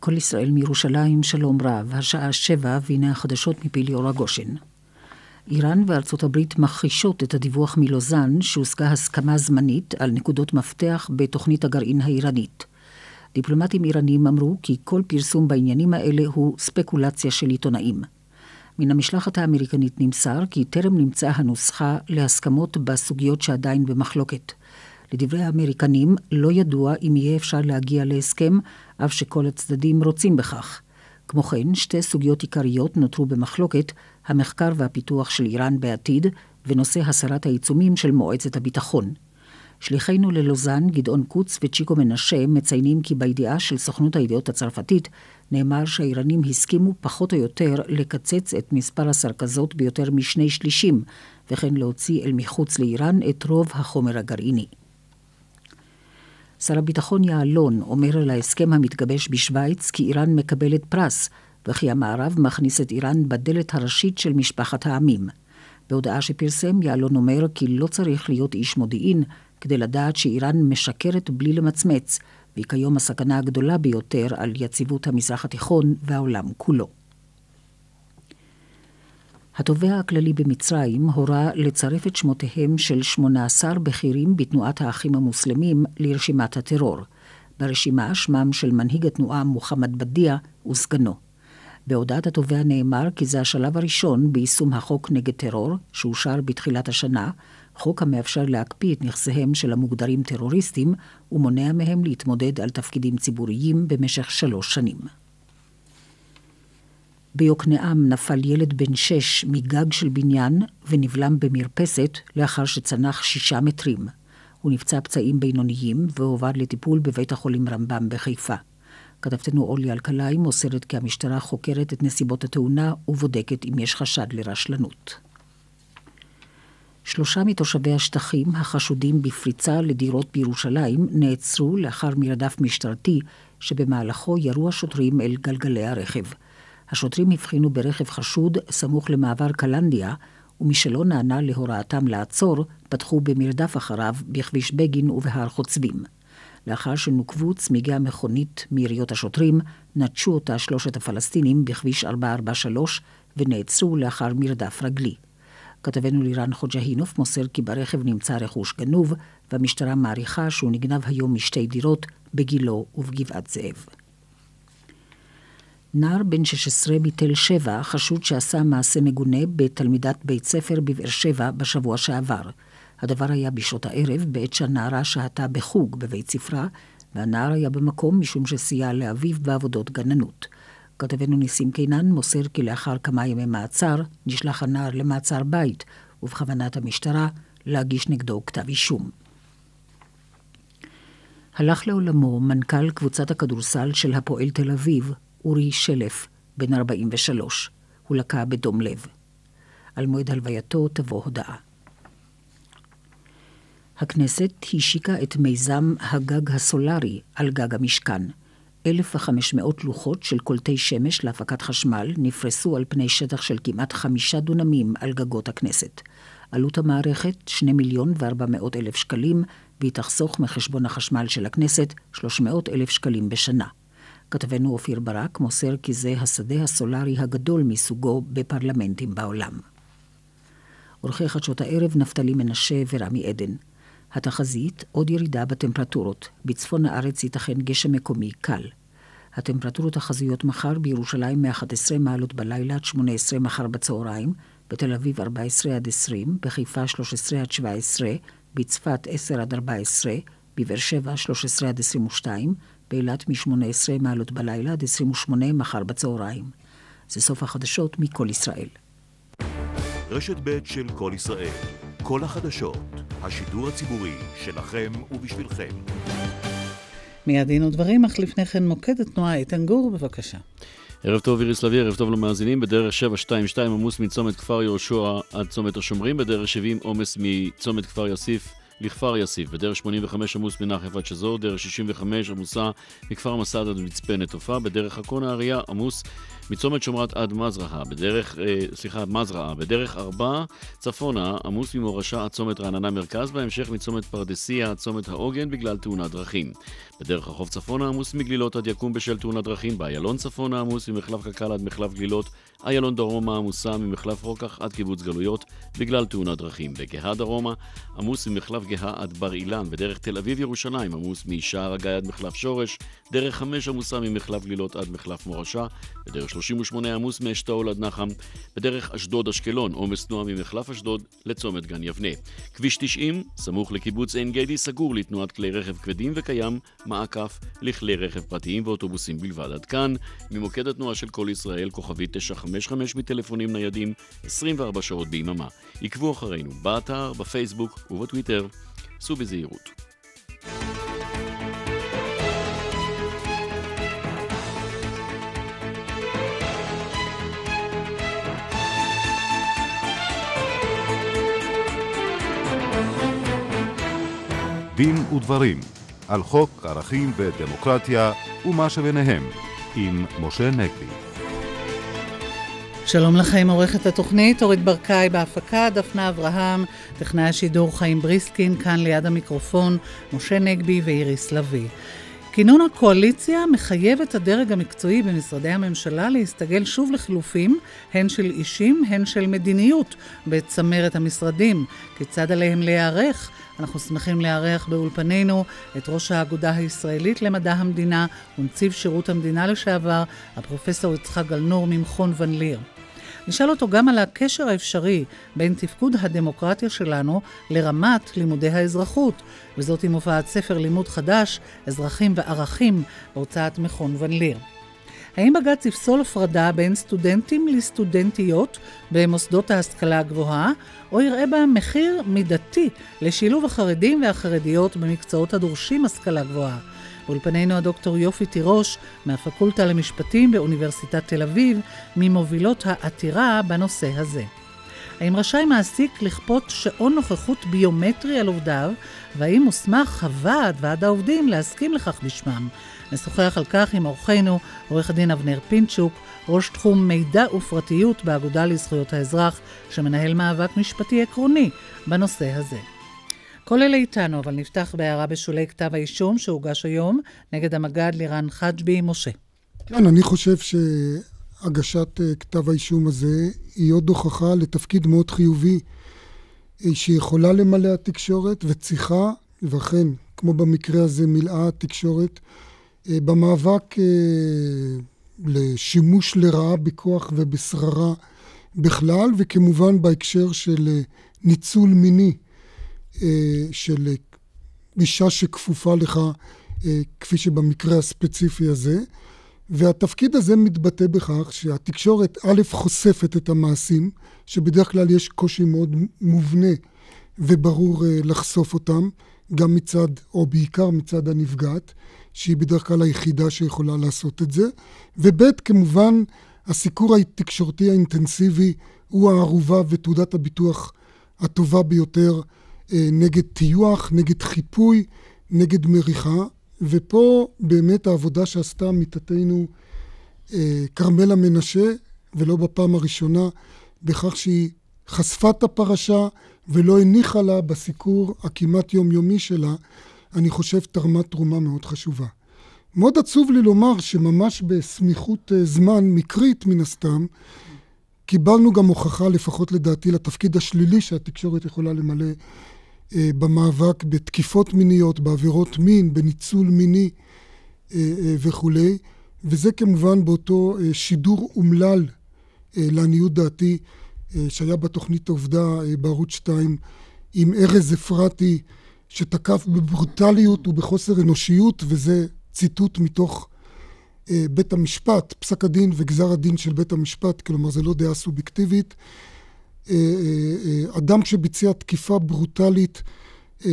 כל ישראל מירושלים, שלום רב, השעה שבע, והנה החדשות מפי ליאור הגושן. איראן וארצות הברית מכחישות את הדיווח מלוזאן שהושגה הסכמה זמנית על נקודות מפתח בתוכנית הגרעין האיראנית. דיפלומטים איראנים אמרו כי כל פרסום בעניינים האלה הוא ספקולציה של עיתונאים. מן המשלחת האמריקנית נמסר כי טרם נמצאה הנוסחה להסכמות בסוגיות שעדיין במחלוקת. לדברי האמריקנים, לא ידוע אם יהיה אפשר להגיע להסכם, אף שכל הצדדים רוצים בכך. כמו כן, שתי סוגיות עיקריות נותרו במחלוקת, המחקר והפיתוח של איראן בעתיד, ונושא הסרת העיצומים של מועצת הביטחון. שליחינו ללוזאן, גדעון קוץ וצ'יקו מנשה, מציינים כי בידיעה של סוכנות הידיעות הצרפתית, נאמר שהאיראנים הסכימו פחות או יותר לקצץ את מספר הסרקזות ביותר משני שלישים, וכן להוציא אל מחוץ לאיראן את רוב החומר הגרעיני. שר הביטחון יעלון אומר על ההסכם המתגבש בשוויץ כי איראן מקבלת פרס, וכי המערב מכניס את איראן בדלת הראשית של משפחת העמים. בהודעה שפרסם, יעלון אומר כי לא צריך להיות איש מודיעין כדי לדעת שאיראן משקרת בלי למצמץ, והיא כיום הסכנה הגדולה ביותר על יציבות המזרח התיכון והעולם כולו. התובע הכללי במצרים הורה לצרף את שמותיהם של 18 בכירים בתנועת האחים המוסלמים לרשימת הטרור. ברשימה שמם של מנהיג התנועה מוחמד בדיה וסגנו. בהודעת התובע נאמר כי זה השלב הראשון ביישום החוק נגד טרור, שאושר בתחילת השנה, חוק המאפשר להקפיא את נכסיהם של המוגדרים טרוריסטים, ומונע מהם להתמודד על תפקידים ציבוריים במשך שלוש שנים. ביוקנעם נפל ילד בן שש מגג של בניין ונבלם במרפסת לאחר שצנח שישה מטרים. הוא נפצע פצעים בינוניים והועבר לטיפול בבית החולים רמב"ם בחיפה. כתבתנו אורלי אלקלעי מוסרת כי המשטרה חוקרת את נסיבות התאונה ובודקת אם יש חשד לרשלנות. שלושה מתושבי השטחים החשודים בפריצה לדירות בירושלים נעצרו לאחר מרדף משטרתי שבמהלכו ירו השוטרים אל גלגלי הרכב. השוטרים הבחינו ברכב חשוד סמוך למעבר קלנדיה, ומשלא נענה להוראתם לעצור, פתחו במרדף אחריו בכביש בגין ובהר חוצבים. לאחר שנוקבו צמיגי המכונית מיריות השוטרים, נטשו אותה שלושת הפלסטינים בכביש 443 ונעצרו לאחר מרדף רגלי. כתבנו לירן חוג'הינוף מוסר כי ברכב נמצא רכוש גנוב, והמשטרה מעריכה שהוא נגנב היום משתי דירות בגילו ובגבעת זאב. נער בן 16 מתל שבע חשוד שעשה מעשה מגונה בתלמידת בית ספר בבאר שבע בשבוע שעבר. הדבר היה בשעות הערב, בעת שהנערה שהתה בחוג בבית ספרה, והנער היה במקום משום שסייע לאביו בעבודות גננות. כתבנו ניסים קינן מוסר כי לאחר כמה ימי מעצר נשלח הנער למעצר בית, ובכוונת המשטרה להגיש נגדו כתב אישום. הלך לעולמו מנכ"ל קבוצת הכדורסל של הפועל תל אביב, אורי שלף, בן 43. הוא לקה בדום לב. על מועד הלווייתו תבוא הודעה. הכנסת השיקה את מיזם הגג הסולארי על גג המשכן. 1,500 לוחות של קולטי שמש להפקת חשמל נפרסו על פני שטח של כמעט חמישה דונמים על גגות הכנסת. עלות המערכת, 2 מיליון ו-400 אלף שקלים, והיא תחסוך מחשבון החשמל של הכנסת 300 אלף שקלים בשנה. כתבנו אופיר ברק מוסר כי זה השדה הסולארי הגדול מסוגו בפרלמנטים בעולם. עורכי חדשות הערב נפתלי מנשה ורמי עדן. התחזית, עוד ירידה בטמפרטורות. בצפון הארץ ייתכן גשם מקומי קל. הטמפרטורות החזויות מחר בירושלים מ-11 מעלות בלילה עד 18 מחר בצהריים, בתל אביב 14 עד 20, בחיפה 13 עד 17, בצפת 10 עד 14, בבאר שבע 13 עד 22, באילת מ-18 מעלות בלילה עד 28 מחר בצהריים. זה סוף החדשות מכל ישראל. רשת ב' של כל ישראל. כל החדשות. השידור הציבורי שלכם ובשבילכם. מיד דין ודברים, אך לפני כן מוקד התנועה איתן גור, בבקשה. ערב טוב איריס לביא, ערב טוב למאזינים. בדרך 722 עמוס מצומת כפר יהושע עד צומת השומרים, בדרך 70 עומס מצומת כפר יוסיף לכפר יאסיף. בדרך 85 עמוס מנחף עד שזור, דרך 65 עמוסה מכפר מסד עד מצפה נטופה, בדרך חכון האריה עמוס מצומת שומרת עד מזרעה, בדרך, אה, סליחה, מזרעה, בדרך ארבע צפונה, עמוס ממורשה עד צומת רעננה מרכז, בהמשך מצומת פרדסיה עד צומת העוגן בגלל תאונת דרכים. בדרך החוף צפונה עמוס מגלילות עד יקום בשל תאונת דרכים, באיילון צפונה עמוס ממחלף קק"ל עד מחלף גלילות, איילון דרומה עמוסה ממחלף רוקח עד קיבוץ גלויות בגלל תאונת דרכים. בגאה דרומה עמוס ממחלף גאה עד בר אילן, ודרך תל אביב-ירושלים עמוס משער הגיא עד מחלף שורש, דרך חמש עמוסה ממחלף גלילות עד מחלף מורשה, ודרך 38 עמוס מאשתאול עד נחם, ודרך אשדוד-אשקלון עומס תנועה ממחלף אשדוד לצומת גן יבנה. כביש 90 סמוך לקיבוץ עין גדי סגור לתנועת כלי רכב כבדים וקיים מעקף לכלי רכב פרטיים ואוטובוסים בלבד. עד כאן ממוקד התנועה של כל ישראל, כוכבית 95 55 מטלפונים ניידים 24 שעות ביממה. עקבו אחרינו באתר, בפייסבוק ובטוויטר. סעו בזהירות. דין ודברים על חוק ערכים ודמוקרטיה ומה שביניהם עם משה נגבי. שלום לכם, עורכת התוכנית אורית ברקאי בהפקה, דפנה אברהם, טכנאי השידור חיים בריסקין, כאן ליד המיקרופון, משה נגבי ואיריס לביא. כינון הקואליציה מחייב את הדרג המקצועי במשרדי הממשלה להסתגל שוב לחילופים, הן של אישים, הן של מדיניות, בצמרת המשרדים. כיצד עליהם להיערך? אנחנו שמחים לארח באולפנינו את ראש האגודה הישראלית למדע המדינה ונציב שירות המדינה לשעבר, הפרופסור יצחק גלנור ממכון ון ליר. נשאל אותו גם על הקשר האפשרי בין תפקוד הדמוקרטיה שלנו לרמת לימודי האזרחות, וזאת עם הופעת ספר לימוד חדש, אזרחים וערכים, בהוצאת מכון ון ליר. האם בג"ץ יפסול הפרדה בין סטודנטים לסטודנטיות במוסדות ההשכלה הגבוהה, או יראה בה מחיר מידתי לשילוב החרדים והחרדיות במקצועות הדורשים השכלה גבוהה? באולפנינו הדוקטור יופי תירוש מהפקולטה למשפטים באוניברסיטת תל אביב, ממובילות העתירה בנושא הזה. האם רשאי מעסיק לכפות שעון נוכחות ביומטרי על עובדיו, והאם מוסמך הוועד, ועד העובדים, להסכים לכך בשמם? נשוחח על כך עם אורחנו, עורך הדין אבנר פינצ'וק, ראש תחום מידע ופרטיות באגודה לזכויות האזרח, שמנהל מאבק משפטי עקרוני בנושא הזה. כל אלה איתנו, אבל נפתח בהערה בשולי כתב האישום שהוגש היום נגד המג"ד לירן חג'בי משה. כן, אני חושב שהגשת אה, כתב האישום הזה היא עוד הוכחה לתפקיד מאוד חיובי אה, שיכולה למלא התקשורת וצריכה, ואכן, כמו במקרה הזה, מילאה התקשורת אה, במאבק לשימוש לרעה בכוח ובשררה בכלל, וכמובן בהקשר של ניצול מיני של אישה שכפופה לך, אה, כפי שבמקרה הספציפי הזה. והתפקיד הזה מתבטא בכך שהתקשורת א' חושפת את המעשים, שבדרך כלל יש קושי מאוד מובנה וברור אה, לחשוף אותם, גם מצד, או בעיקר מצד הנפגעת, שהיא בדרך כלל היחידה שיכולה לעשות את זה, וב' כמובן הסיקור התקשורתי האינטנסיבי הוא הערובה ותעודת הביטוח הטובה ביותר אה, נגד טיוח, נגד חיפוי, נגד מריחה, ופה באמת העבודה שעשתה עמיתתנו אה, כרמלה מנשה, ולא בפעם הראשונה, בכך שהיא חשפה את הפרשה ולא הניחה לה בסיקור הכמעט יומיומי שלה, אני חושב תרמה תרומה מאוד חשובה. מאוד עצוב לי לומר שממש בסמיכות אה, זמן מקרית מן הסתם, קיבלנו גם הוכחה, לפחות לדעתי, לתפקיד השלילי שהתקשורת יכולה למלא אה, במאבק בתקיפות מיניות, בעבירות מין, בניצול מיני אה, אה, וכולי, וזה כמובן באותו שידור אומלל, לעניות דעתי, שהיה בתוכנית העובדה בערוץ 2, עם ארז אפרתי, שתקף בברוטליות ובחוסר אנושיות, וזה ציטוט מתוך בית המשפט, פסק הדין וגזר הדין של בית המשפט, כלומר זה לא דעה סובייקטיבית. אה, אה, אה, אדם שביצע תקיפה ברוטלית,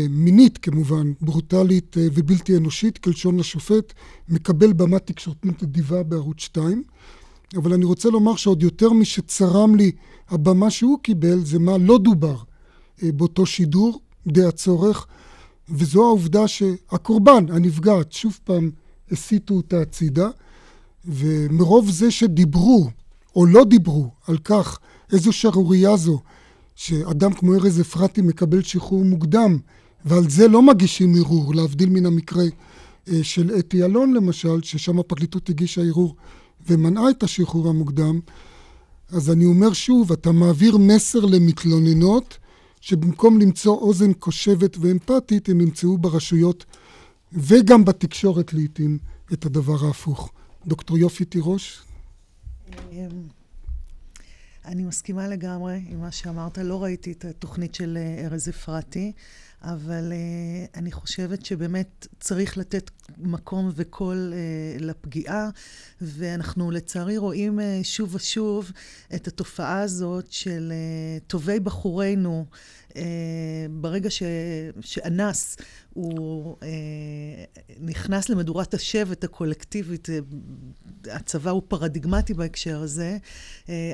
מינית כמובן, ברוטלית ובלתי אנושית, כלשון השופט, מקבל במה תקשורתית נדיבה בערוץ 2. אבל אני רוצה לומר שעוד יותר משצרם לי הבמה שהוא קיבל, זה מה לא דובר באותו שידור, די הצורך, וזו העובדה שהקורבן, הנפגעת, שוב פעם הסיטו אותה הצידה, ומרוב זה שדיברו, או לא דיברו, על כך איזו שערורייה זו, שאדם כמו ארז אפרתי מקבל שחרור מוקדם, ועל זה לא מגישים ערעור, להבדיל מן המקרה אה, של אתי אלון למשל, ששם הפרקליטות הגישה ערעור ומנעה את השחרור המוקדם, אז אני אומר שוב, אתה מעביר מסר למתלוננות, שבמקום למצוא אוזן קושבת ואמפתית, הם ימצאו ברשויות וגם בתקשורת לעיתים את הדבר ההפוך. דוקטור יופי תירוש? אני מסכימה לגמרי עם מה שאמרת. לא ראיתי את התוכנית של אה, ארז אפרתי, אבל uh, אני חושבת שבאמת צריך לתת מקום וקול uh, לפגיעה, ואנחנו לצערי רואים שוב ושוב את התופעה הזאת של טובי בחורינו. Uh, ברגע ש, שאנס הוא uh, נכנס למדורת השבט הקולקטיבית, uh, הצבא הוא פרדיגמטי בהקשר הזה,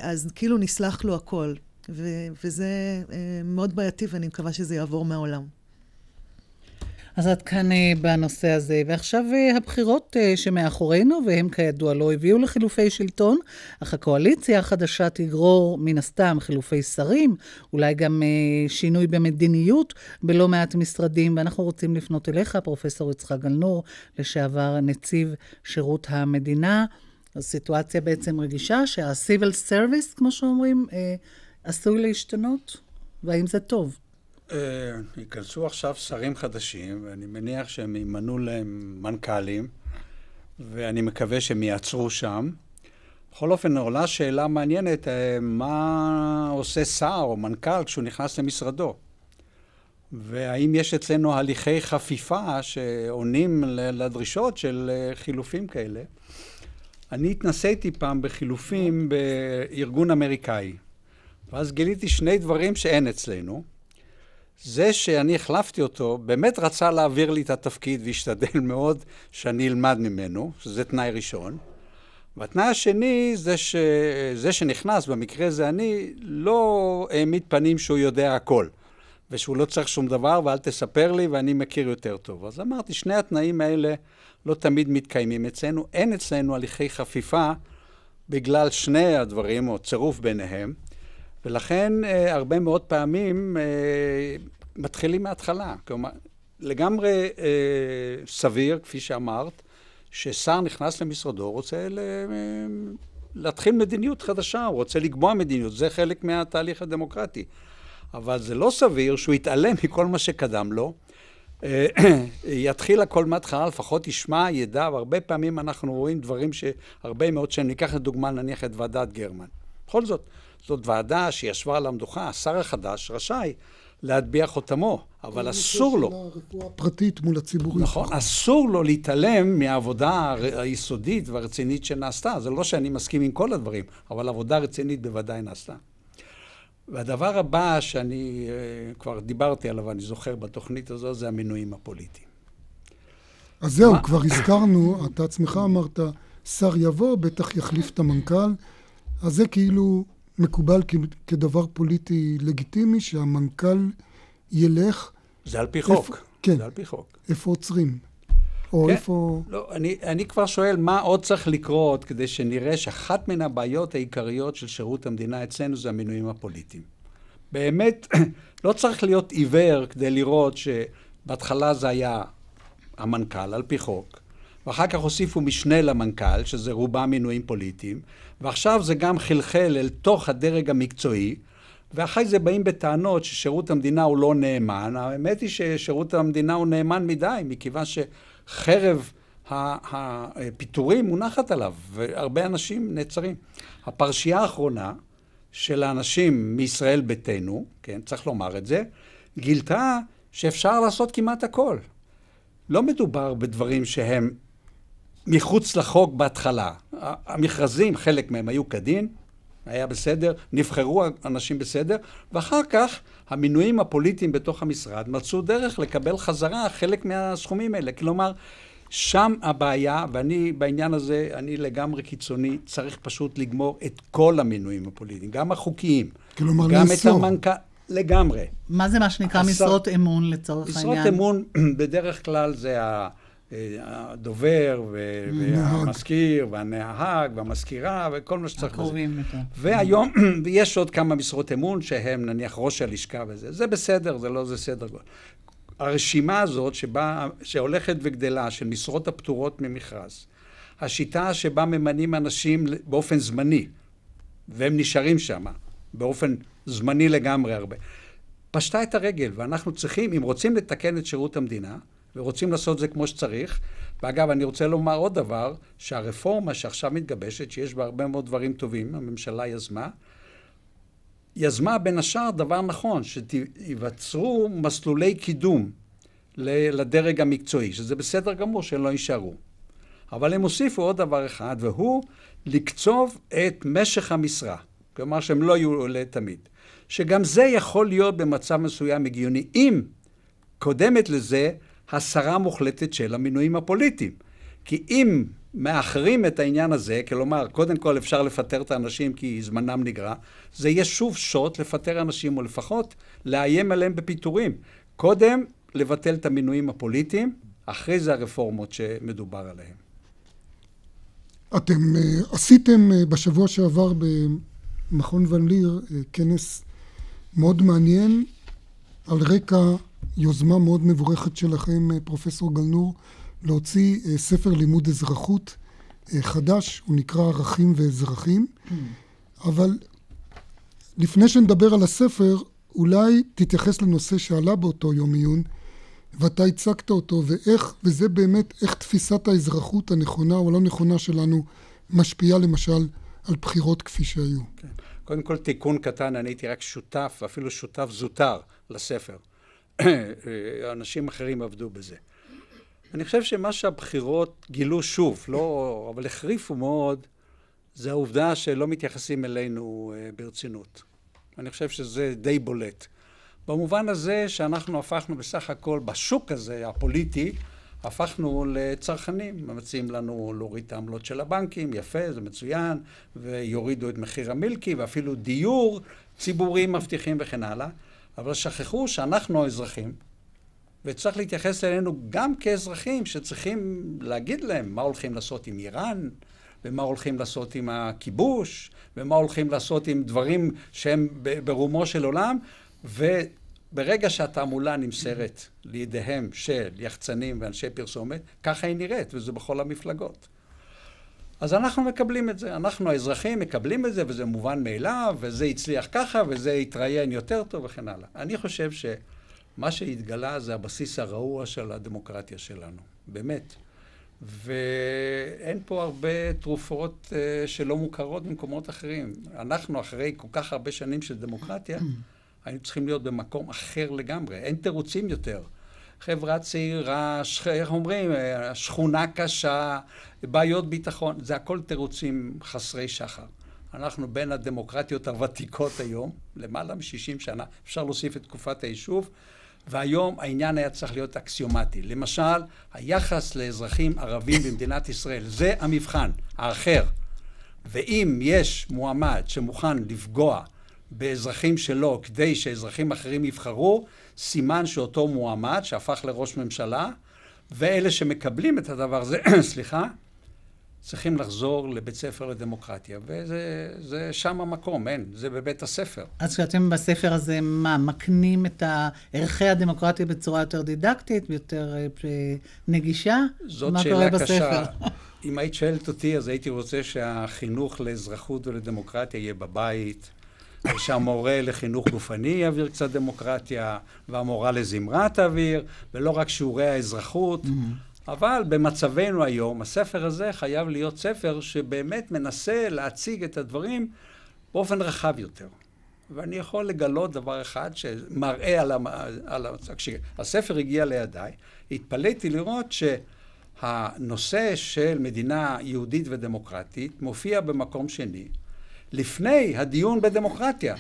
אז כאילו נסלח לו הכל. ו- וזה מאוד בעייתי, ואני מקווה שזה יעבור מהעולם. אז עד כאן uh, בנושא הזה. ועכשיו uh, הבחירות uh, שמאחורינו, והם כידוע לא הביאו לחילופי שלטון, אך הקואליציה החדשה תגרור מן הסתם חילופי שרים, אולי גם שינוי במדיניות בלא מעט משרדים, ואנחנו רוצים לפנות אליך, פרופ' יצחק גלנור, לשעבר נציב שירות המדינה. זו סיטואציה בעצם רגישה, שה-civil service, כמו שאומרים, עשוי להשתנות, והאם זה טוב? אה, ייכנסו עכשיו שרים חדשים, ואני מניח שהם ימנו להם מנכ"לים, ואני מקווה שהם יעצרו שם. בכל אופן, עולה שאלה מעניינת, אה, מה עושה שר או מנכ"ל כשהוא נכנס למשרדו? והאם יש אצלנו הליכי חפיפה שעונים לדרישות של אה, חילופים כאלה? אני התנסיתי פעם בחילופים בארגון אמריקאי. ואז גיליתי שני דברים שאין אצלנו. זה שאני החלפתי אותו, באמת רצה להעביר לי את התפקיד והשתדל מאוד שאני אלמד ממנו, שזה תנאי ראשון. והתנאי השני זה שזה שנכנס, במקרה זה אני, לא העמיד פנים שהוא יודע הכל, ושהוא לא צריך שום דבר ואל תספר לי ואני מכיר יותר טוב. אז אמרתי, שני התנאים האלה לא תמיד מתקיימים אצלנו. אין אצלנו הליכי חפיפה בגלל שני הדברים, או צירוף ביניהם. ולכן אה, הרבה מאוד פעמים אה, מתחילים מההתחלה. כלומר, לגמרי אה, סביר, כפי שאמרת, ששר נכנס למשרדו, רוצה ל... להתחיל מדיניות חדשה, הוא רוצה לקבוע מדיניות, זה חלק מהתהליך הדמוקרטי. אבל זה לא סביר שהוא יתעלם מכל מה שקדם לו, יתחיל הכל מההתחלה, לפחות ישמע, ידע, והרבה פעמים אנחנו רואים דברים שהרבה מאוד שנים, ניקח לדוגמה נניח את ועדת גרמן. בכל זאת, זאת ועדה שישבה על המדוכה, השר החדש רשאי להטביע חותמו, אבל אסור לו... הרפואה הפרטית מול הציבורית. נכון, אסור לו להתעלם מהעבודה היסודית והרצינית שנעשתה. זה לא שאני מסכים עם כל הדברים, אבל עבודה רצינית בוודאי נעשתה. והדבר הבא שאני uh, כבר דיברתי עליו, אני זוכר בתוכנית הזו, זה המינויים הפוליטיים. אז זהו? כבר הזכרנו, אתה עצמך אמרת, שר יבוא, בטח יחליף את המנכ"ל, אז זה כאילו מקובל כדבר פוליטי לגיטימי שהמנכ"ל ילך... זה על פי חוק. איפה, כן. זה על פי חוק. איפה עוצרים? או כן. איפה... לא, אני, אני כבר שואל, מה עוד צריך לקרות כדי שנראה שאחת מן הבעיות העיקריות של שירות המדינה אצלנו זה המינויים הפוליטיים. באמת, לא צריך להיות עיוור כדי לראות שבהתחלה זה היה המנכ"ל, על פי חוק, ואחר כך הוסיפו משנה למנכ"ל, שזה רובם מינויים פוליטיים, ועכשיו זה גם חלחל אל תוך הדרג המקצועי, ואחרי זה באים בטענות ששירות המדינה הוא לא נאמן. האמת היא ששירות המדינה הוא נאמן מדי, מכיוון שחרב הפיטורים מונחת עליו, והרבה אנשים נעצרים. הפרשייה האחרונה של האנשים מישראל ביתנו, כן, צריך לומר את זה, גילתה שאפשר לעשות כמעט הכל. לא מדובר בדברים שהם מחוץ לחוק בהתחלה. המכרזים, חלק מהם היו כדין, היה בסדר, נבחרו אנשים בסדר, ואחר כך המינויים הפוליטיים בתוך המשרד מצאו דרך לקבל חזרה חלק מהסכומים האלה. כלומר, שם הבעיה, ואני בעניין הזה, אני לגמרי קיצוני, צריך פשוט לגמור את כל המינויים הפוליטיים, גם החוקיים. כלומר, לאסור. המנכ... לגמרי. מה זה מה שנקרא השר- משרות אמון לצורך משרות העניין? אמון, בדרך כלל זה ה- הדובר והמזכיר והנהג והמזכירה וכל מה שצריך. הקרובים יותר. והיום יש עוד כמה משרות אמון שהם נניח ראש הלשכה וזה. זה בסדר, זה לא זה סדר. הרשימה הזאת שבה, שהולכת וגדלה של משרות הפטורות ממכרז, השיטה שבה ממנים אנשים באופן זמני, והם נשארים שם באופן זמני לגמרי הרבה, פשטה את הרגל, ואנחנו צריכים, אם רוצים לתקן את שירות המדינה, ורוצים לעשות זה כמו שצריך, ואגב, אני רוצה לומר עוד דבר, שהרפורמה שעכשיו מתגבשת, שיש בה הרבה מאוד דברים טובים, הממשלה יזמה, יזמה בין השאר דבר נכון, שייווצרו מסלולי קידום לדרג המקצועי, שזה בסדר גמור שהם לא יישארו. אבל הם הוסיפו עוד דבר אחד, והוא לקצוב את משך המשרה. כלומר שהם לא יהיו לתמיד. שגם זה יכול להיות במצב מסוים הגיוני, אם קודמת לזה הסרה מוחלטת של המינויים הפוליטיים. כי אם מאחרים את העניין הזה, כלומר, קודם כל אפשר לפטר את האנשים כי זמנם נגרע, זה יהיה שוב שוט לפטר אנשים, או לפחות לאיים עליהם בפיטורים. קודם לבטל את המינויים הפוליטיים, אחרי זה הרפורמות שמדובר עליהן. אתם אה, עשיתם אה, בשבוע שעבר במכון ון ליר אה, כנס מאוד מעניין על רקע יוזמה מאוד מבורכת שלכם, אה, פרופסור גלנור, להוציא אה, ספר לימוד אזרחות אה, חדש, הוא נקרא ערכים ואזרחים. אבל לפני שנדבר על הספר, אולי תתייחס לנושא שעלה באותו יום עיון, ואתה הצגת אותו, ואיך, וזה באמת, איך תפיסת האזרחות הנכונה או הלא נכונה שלנו משפיעה למשל על בחירות כפי שהיו. כן. קודם כל תיקון קטן, אני הייתי רק שותף, אפילו שותף זוטר לספר. אנשים אחרים עבדו בזה. אני חושב שמה שהבחירות גילו שוב, לא, אבל החריפו מאוד, זה העובדה שלא מתייחסים אלינו אה, ברצינות. אני חושב שזה די בולט. במובן הזה שאנחנו הפכנו בסך הכל, בשוק הזה, הפוליטי, הפכנו לצרכנים. מציעים לנו להוריד את העמלות של הבנקים, יפה, זה מצוין, ויורידו את מחיר המילקי, ואפילו דיור ציבורי מבטיחים וכן הלאה. אבל שכחו שאנחנו האזרחים, וצריך להתייחס אלינו גם כאזרחים שצריכים להגיד להם מה הולכים לעשות עם איראן, ומה הולכים לעשות עם הכיבוש, ומה הולכים לעשות עם דברים שהם ברומו של עולם, וברגע שהתעמולה נמסרת לידיהם של יחצנים ואנשי פרסומת, ככה היא נראית, וזה בכל המפלגות. אז אנחנו מקבלים את זה, אנחנו האזרחים מקבלים את זה, וזה מובן מאליו, וזה הצליח ככה, וזה יתראיין יותר טוב וכן הלאה. אני חושב שמה שהתגלה זה הבסיס הרעוע של הדמוקרטיה שלנו, באמת. ואין פה הרבה תרופות uh, שלא מוכרות במקומות אחרים. אנחנו, אחרי כל כך הרבה שנים של דמוקרטיה, היינו צריכים להיות במקום אחר לגמרי. אין תירוצים יותר. חברה צעירה, שכ... איך אומרים, אה, שכונה קשה, בעיות ביטחון, זה הכל תירוצים חסרי שחר. אנחנו בין הדמוקרטיות הוותיקות היום, למעלה מ-60 שנה, אפשר להוסיף את תקופת היישוב, והיום העניין היה צריך להיות אקסיומטי. למשל, היחס לאזרחים ערבים במדינת ישראל, זה המבחן, האחר. ואם יש מועמד שמוכן לפגוע באזרחים שלו כדי שאזרחים אחרים יבחרו, סימן שאותו מועמד שהפך לראש ממשלה, ואלה שמקבלים את הדבר הזה, סליחה, צריכים לחזור לבית ספר לדמוקרטיה, וזה זה שם המקום, אין, זה בבית הספר. אז כשאתם בספר הזה, מה, מקנים את ערכי הדמוקרטיה בצורה יותר דידקטית, יותר אה, נגישה? זאת שאלה קשה. אם היית שואלת אותי, אז הייתי רוצה שהחינוך לאזרחות ולדמוקרטיה יהיה בבית, שהמורה לחינוך גופני יעביר קצת דמוקרטיה, והמורה לזמרה תעביר, ולא רק שיעורי האזרחות. אבל במצבנו היום, הספר הזה חייב להיות ספר שבאמת מנסה להציג את הדברים באופן רחב יותר. ואני יכול לגלות דבר אחד שמראה על המצב. כשהספר הגיע לידיי, התפלאתי לראות שהנושא של מדינה יהודית ודמוקרטית מופיע במקום שני, לפני הדיון בדמוקרטיה.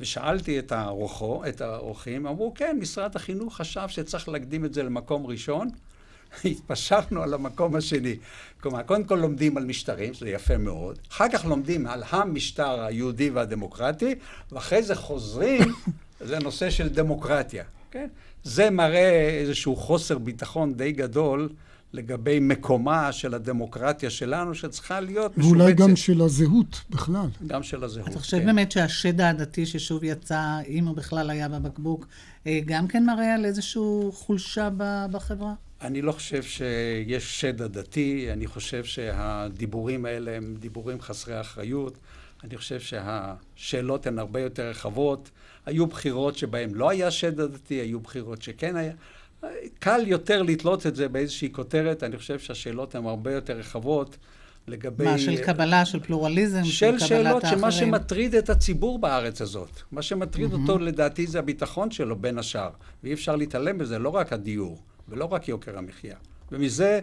ושאלתי את הרוחו, את האורחים, אמרו, כן, משרד החינוך חשב שצריך להקדים את זה למקום ראשון, התפשרנו על המקום השני. כלומר, קודם כל לומדים על משטרים, שזה יפה מאוד, אחר כך לומדים על המשטר היהודי והדמוקרטי, ואחרי זה חוזרים, זה נושא של דמוקרטיה, כן? זה מראה איזשהו חוסר ביטחון די גדול לגבי מקומה של הדמוקרטיה שלנו, שצריכה להיות משובצת. ואולי גם של הזהות בכלל. גם של הזהות, אתה חושב כן. באמת שהשד העדתי ששוב יצא, אם הוא בכלל היה בבקבוק, אה, גם כן מראה על איזושהי חולשה בחברה? אני לא חושב שיש שד עדתי, אני חושב שהדיבורים האלה הם דיבורים חסרי אחריות. אני חושב שהשאלות הן הרבה יותר רחבות. היו בחירות שבהן לא היה שד עדתי, היו בחירות שכן היה. קל יותר לתלות את זה באיזושהי כותרת, אני חושב שהשאלות הן הרבה יותר רחבות לגבי... מה, של קבלה, של פלורליזם, של, של קבלת האחרים? של שאלות שמה שמטריד את הציבור בארץ הזאת, מה שמטריד mm-hmm. אותו לדעתי זה הביטחון שלו בין השאר, ואי אפשר להתעלם בזה, לא רק הדיור, ולא רק יוקר המחיה. ומזה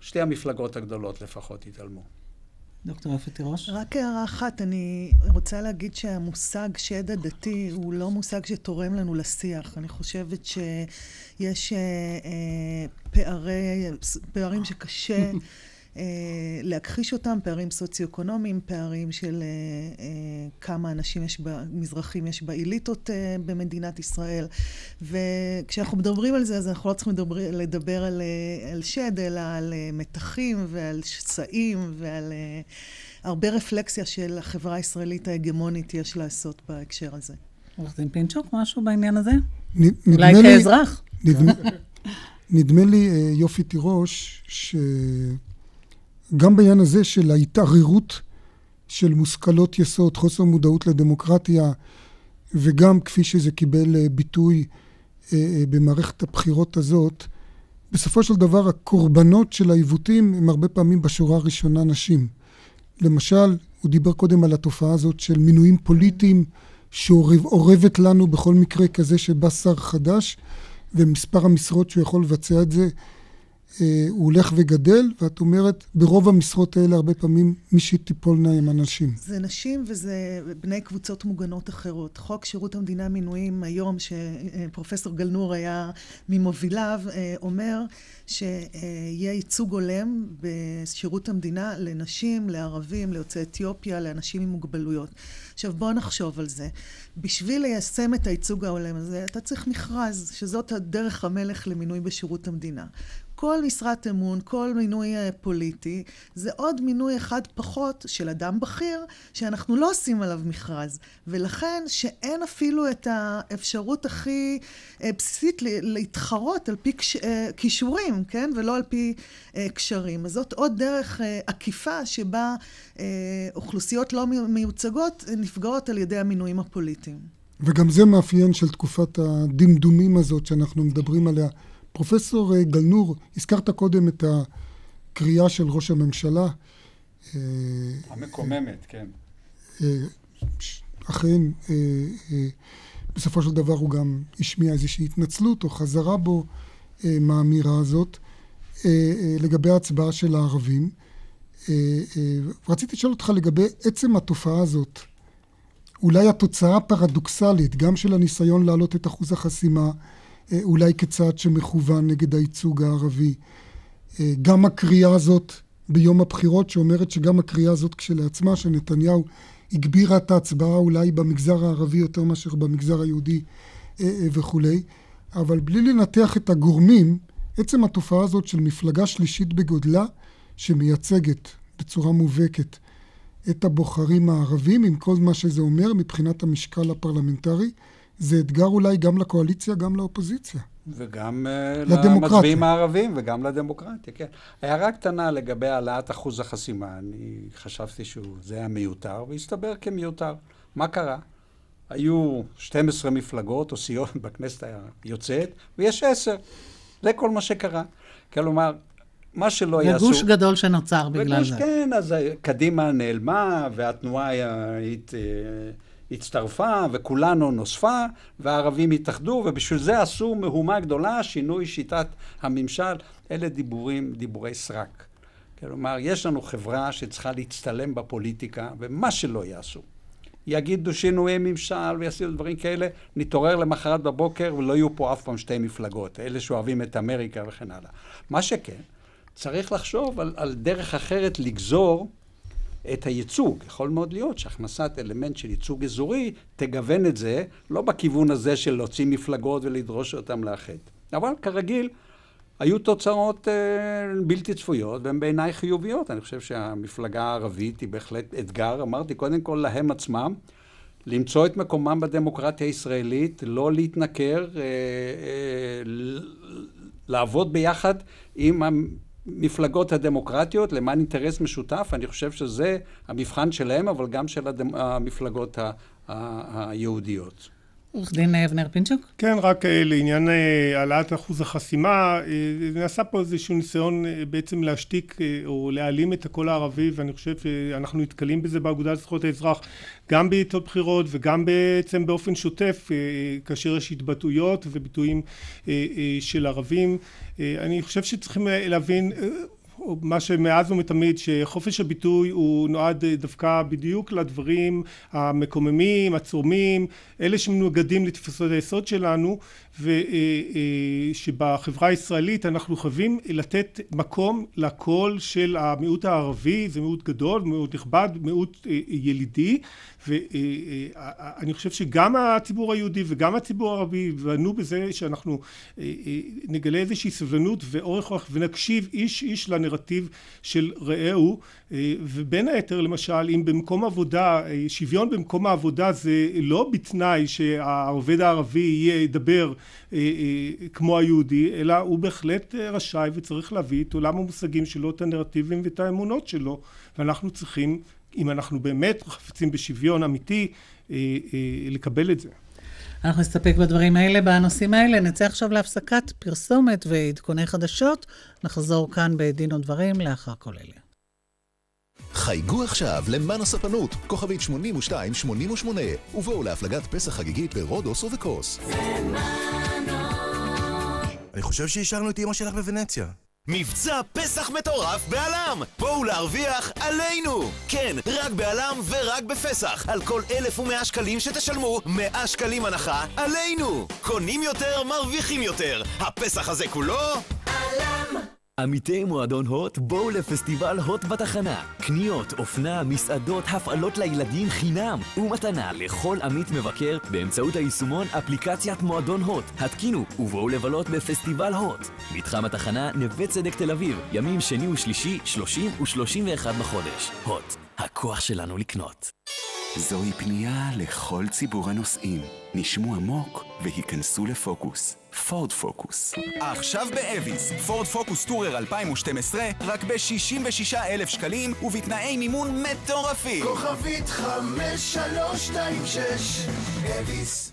שתי המפלגות הגדולות לפחות התעלמו. דוקטור יפה תירוש? רק הערה אחת, אני רוצה להגיד שהמושג שד הדתי הוא לא מושג שתורם לנו לשיח. אני חושבת שיש אה, אה, פערי, פערים שקשה להכחיש אותם, פערים סוציו-אקונומיים, פערים של אה, אה, כמה אנשים יש, מזרחים יש באליטות במדינת ישראל. וכשאנחנו מדברים על זה, אז אנחנו לא צריכים לדבר, לדבר על, על שד, אלא על מתחים ועל שסעים ועל הרבה רפלקסיה של החברה הישראלית ההגמונית יש לעשות בהקשר הזה. עורך דין פינצ'וק, משהו בעניין הזה? אולי כאזרח? נדמה לי, יופי תירוש, ש... גם בעניין הזה של ההתערערות של מושכלות יסוד, חוסר מודעות לדמוקרטיה, וגם כפי שזה קיבל אה, ביטוי אה, אה, במערכת הבחירות הזאת, בסופו של דבר הקורבנות של העיוותים הם הרבה פעמים בשורה הראשונה נשים. למשל, הוא דיבר קודם על התופעה הזאת של מינויים פוליטיים שאורבת לנו בכל מקרה כזה שבא שר חדש, ומספר המשרות שהוא יכול לבצע את זה הוא הולך וגדל, ואת אומרת, ברוב המשרות האלה הרבה פעמים מי שתיפולנה הם אנשים. זה נשים וזה בני קבוצות מוגנות אחרות. חוק שירות המדינה מינויים היום, שפרופסור גלנור היה ממוביליו, אה, אומר שיהיה ייצוג הולם בשירות המדינה לנשים, לערבים, ליוצאי אתיופיה, לאנשים עם מוגבלויות. עכשיו בואו נחשוב על זה. בשביל ליישם את הייצוג ההולם הזה, אתה צריך מכרז, שזאת הדרך המלך למינוי בשירות המדינה. כל משרת אמון, כל מינוי אה, פוליטי, זה עוד מינוי אחד פחות של אדם בכיר, שאנחנו לא עושים עליו מכרז. ולכן, שאין אפילו את האפשרות הכי אה, בסיסית להתחרות על פי אה, כישורים, כן? ולא על פי קשרים. אז זאת עוד דרך עקיפה שבה אוכלוסיות לא מיוצגות נפגעות על ידי המינויים הפוליטיים. וגם זה מאפיין של תקופת הדמדומים הזאת שאנחנו מדברים עליה. פרופסור אה, גלנור, הזכרת קודם את הקריאה של ראש הממשלה. אה, המקוממת, כן. אה, אכן, בסופו של דבר הוא גם השמיע איזושהי התנצלות או חזרה בו מהאמירה הזאת לגבי ההצבעה של הערבים. רציתי לשאול אותך לגבי עצם התופעה הזאת. אולי התוצאה הפרדוקסלית, גם של הניסיון להעלות את אחוז החסימה, אולי כצעד שמכוון נגד הייצוג הערבי. אה, גם הקריאה הזאת ביום הבחירות, שאומרת שגם הקריאה הזאת כשלעצמה, שנתניהו הגבירה את ההצבעה אולי במגזר הערבי יותר מאשר במגזר היהודי אה, וכולי, אבל בלי לנתח את הגורמים, עצם התופעה הזאת של מפלגה שלישית בגודלה, שמייצגת בצורה מובהקת את הבוחרים הערבים, עם כל מה שזה אומר מבחינת המשקל הפרלמנטרי, זה אתגר אולי גם לקואליציה, גם לאופוזיציה. וגם אה, למצביעים הערבים וגם לדמוקרטיה, כן. הערה קטנה לגבי העלאת אחוז החסימה, אני חשבתי שזה היה מיותר, והסתבר כמיותר. מה קרה? היו 12 מפלגות או סיעות בכנסת היוצאת, ויש 10. זה כל מה שקרה. כלומר, מה שלא יעשו... וגוש גדול שנוצר בגלל וגוש, זה. כן, אז קדימה נעלמה, והתנועה היית... הצטרפה וכולנו נוספה והערבים התאחדו ובשביל זה עשו מהומה גדולה, שינוי שיטת הממשל. אלה דיבורים, דיבורי סרק. כלומר, יש לנו חברה שצריכה להצטלם בפוליטיקה ומה שלא יעשו. יגידו שינויי ממשל ויעשו דברים כאלה, נתעורר למחרת בבוקר ולא יהיו פה אף פעם שתי מפלגות, אלה שאוהבים את אמריקה וכן הלאה. מה שכן, צריך לחשוב על, על דרך אחרת לגזור את הייצוג. יכול מאוד להיות שהכנסת אלמנט של ייצוג אזורי תגוון את זה, לא בכיוון הזה של להוציא מפלגות ולדרוש אותם לאחד. אבל כרגיל, היו תוצאות אה, בלתי צפויות, והן בעיניי חיוביות. אני חושב שהמפלגה הערבית היא בהחלט אתגר, אמרתי, קודם כל להם עצמם, למצוא את מקומם בדמוקרטיה הישראלית, לא להתנכר, אה, אה, לעבוד ביחד עם המפלגות הדמוקרטיות למען אינטרס משותף. אני חושב שזה המבחן שלהם, אבל גם של הדמ... המפלגות ה... היהודיות. עורך דין אבנר פינצ'וק? כן, רק אה, לעניין אה, העלאת אחוז החסימה, אה, נעשה פה איזשהו ניסיון בעצם להשתיק או להעלים את הקול הערבי, ואני חושב שאנחנו נתקלים בזה באגודה לזכויות האזרח גם בעיתות בחירות וגם בעצם באופן שוטף, כאשר יש התבטאויות וביטויים של ערבים. אני חושב שצריכים להבין מה שמאז ומתמיד שחופש הביטוי הוא נועד דווקא בדיוק לדברים המקוממים, הצורמים, אלה שמנוגדים לתפיסות היסוד שלנו ושבחברה הישראלית אנחנו חייבים לתת מקום לקול של המיעוט הערבי, זה מיעוט גדול, מיעוט נכבד, מיעוט ילידי. ואני חושב שגם הציבור היהודי וגם הציבור הערבי בנו בזה שאנחנו נגלה איזושהי סבלנות ואורך רוח ונקשיב איש איש לנרטיב של רעהו ובין היתר למשל אם במקום עבודה שוויון במקום העבודה זה לא בתנאי שהעובד הערבי ידבר כמו היהודי אלא הוא בהחלט רשאי וצריך להביא את עולם המושגים שלו את הנרטיבים ואת האמונות שלו ואנחנו צריכים אם אנחנו באמת חפצים בשוויון אמיתי, אה, אה, לקבל את זה. אנחנו נסתפק בדברים האלה, בנושאים האלה. נצא עכשיו להפסקת פרסומת ועדכוני חדשות. נחזור כאן בדין ודברים לאחר כל אלה. חייגו עכשיו למען הספנות, כוכבית 8288, ובואו להפלגת פסח חגיגית ברודוס ובקוס. זה מנו. אני חושב שהשארנו את אמא שלך בוונציה. מבצע פסח מטורף בעלם! בואו להרוויח עלינו! כן, רק בעלם ורק בפסח. על כל 1,100 שקלים שתשלמו, 100 שקלים הנחה עלינו! קונים יותר, מרוויחים יותר. הפסח הזה כולו... עמיתי מועדון הוט, בואו לפסטיבל הוט בתחנה. קניות, אופנה, מסעדות, הפעלות לילדים חינם. ומתנה לכל עמית מבקר באמצעות היישומון אפליקציית מועדון הוט. התקינו ובואו לבלות בפסטיבל הוט. מתחם התחנה, נווה צדק תל אביב, ימים שני ושלישי, 30 ו-31 בחודש. הוט, הכוח שלנו לקנות. זוהי פנייה לכל ציבור הנוסעים. נשמו עמוק והיכנסו לפוקוס. פורד פוקוס. עכשיו באביס, פורד פוקוס טורר 2012, רק ב-66 אלף שקלים ובתנאי מימון מטורפים. כוכבית 5326, אביס.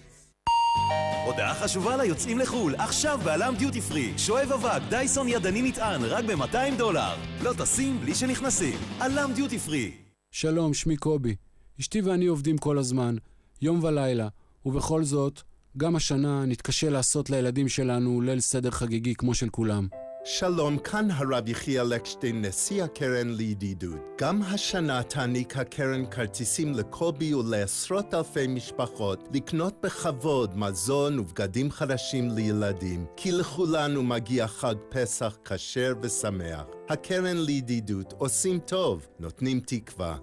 הודעה חשובה ליוצאים לחו"ל, עכשיו בעלם דיוטי פרי. שואב אבק, דייסון ידני נטען, רק ב-200 דולר. לא טסים בלי שנכנסים. עלם דיוטי פרי. שלום, שמי קובי. אשתי ואני עובדים כל הזמן, יום ולילה, ובכל זאת, גם השנה נתקשה לעשות לילדים שלנו ליל סדר חגיגי כמו של כולם. שלום, כאן הרב יחיאל אקשטיין, נשיא הקרן לידידות. גם השנה תעניק הקרן כרטיסים לקובי ולעשרות אלפי משפחות לקנות בכבוד מזון ובגדים חדשים לילדים, כי לכולנו מגיע חג פסח כשר ושמח. הקרן לידידות עושים טוב, נותנים תקווה.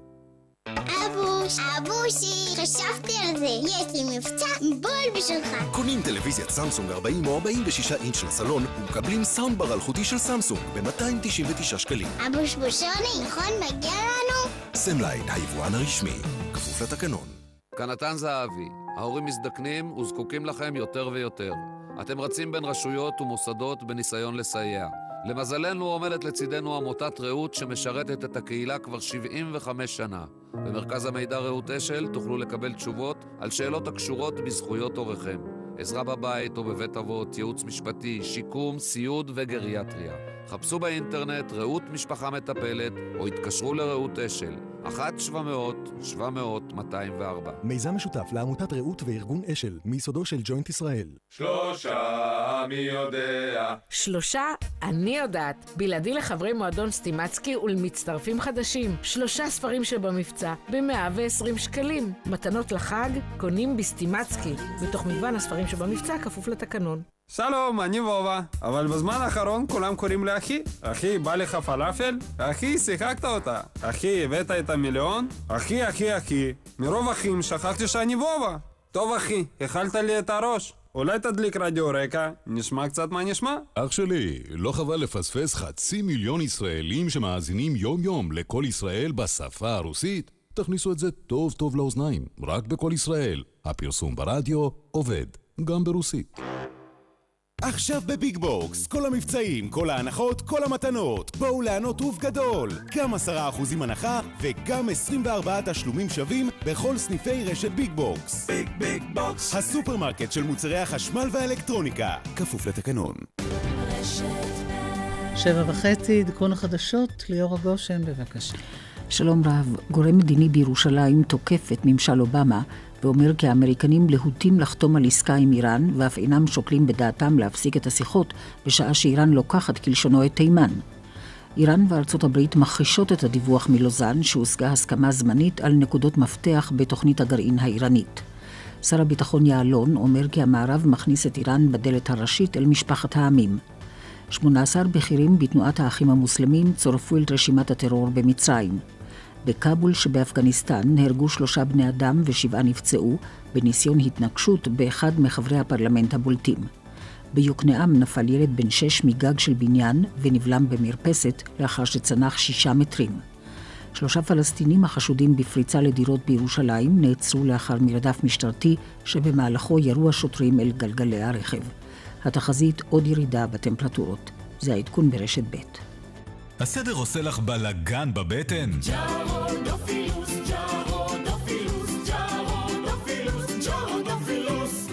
אבוש, אבושי, חשבתי על זה, יש לי מבצע בול בשבילך. קונים טלוויזיית סמסונג 40 או 46 אינץ' לסלון ומקבלים סאונדבר אלחוטי של סמסונג ב-299 שקלים. אבוש בושוני, נכון מגיע לנו? סמליין, היבואן הרשמי, כפוף לתקנון. כאן נתן זהבי, ההורים מזדקנים וזקוקים לכם יותר ויותר. אתם רצים בין רשויות ומוסדות בניסיון לסייע. למזלנו עומדת לצידנו עמותת רעות שמשרתת את הקהילה כבר 75 שנה. במרכז המידע רעות אשל תוכלו לקבל תשובות על שאלות הקשורות בזכויות הוריכם. עזרה בבית או בבית אבות, ייעוץ משפטי, שיקום, סיעוד וגריאטריה. חפשו באינטרנט רעות משפחה מטפלת או התקשרו לרעות אשל, 1-700-700-204. מיזם משותף לעמותת רעות וארגון אשל, מיסודו של ג'וינט ישראל. שלושה מי יודע? שלושה, אני יודעת. בלעדי לחברי מועדון סטימצקי ולמצטרפים חדשים. שלושה ספרים שבמבצע, ב-120 שקלים. מתנות לחג, קונים בסטימצקי. מתוך מגוון הספרים שבמבצע, כפוף לתקנון. שלום, אני וובה, אבל בזמן האחרון כולם קוראים לי אחי. אחי, בא לך פלאפל? אחי, שיחקת אותה. אחי, הבאת את המיליון? אחי, אחי, אחי. מרוב אחים שכחתי שאני וובה. טוב אחי, אכלת לי את הראש. אולי תדליק רדיו רקע, נשמע קצת מה נשמע? אח שלי, לא חבל לפספס חצי מיליון ישראלים שמאזינים יום-יום לכל ישראל בשפה הרוסית? תכניסו את זה טוב טוב לאוזניים, רק בכל ישראל. הפרסום ברדיו עובד, גם ברוסית. עכשיו בביג בוקס, כל המבצעים, כל ההנחות, כל המתנות. בואו לענות ובגדול. גם 10% הנחה וגם 24 תשלומים שווים בכל סניפי רשת ביג בוקס. ביג ביג בוקס. הסופרמרקט של מוצרי החשמל והאלקטרוניקה. כפוף לתקנון. שבע וחצי, עדכון החדשות, ליאור הגושן, בבקשה. שלום רב, גורם מדיני בירושלים תוקף את ממשל אובמה ואומר כי האמריקנים להוטים לחתום על עסקה עם איראן, ואף אינם שוקלים בדעתם להפסיק את השיחות, בשעה שאיראן לוקחת כלשונו את תימן. איראן וארצות הברית מכחישות את הדיווח מלוזאן, שהושגה הסכמה זמנית על נקודות מפתח בתוכנית הגרעין האיראנית. שר הביטחון יעלון אומר כי המערב מכניס את איראן בדלת הראשית אל משפחת העמים. 18 בכירים בתנועת האחים המוסלמים צורפו אל רשימת הטרור במצרים. בכאבול שבאפגניסטן נהרגו שלושה בני אדם ושבעה נפצעו בניסיון התנגשות באחד מחברי הפרלמנט הבולטים. ביוקנעם נפל ילד בן שש מגג של בניין ונבלם במרפסת לאחר שצנח שישה מטרים. שלושה פלסטינים החשודים בפריצה לדירות בירושלים נעצרו לאחר מרדף משטרתי שבמהלכו ירו השוטרים אל גלגלי הרכב. התחזית עוד ירידה בטמפרטורות. זה העדכון ברשת ב'. הסדר עושה לך בלאגן בבטן?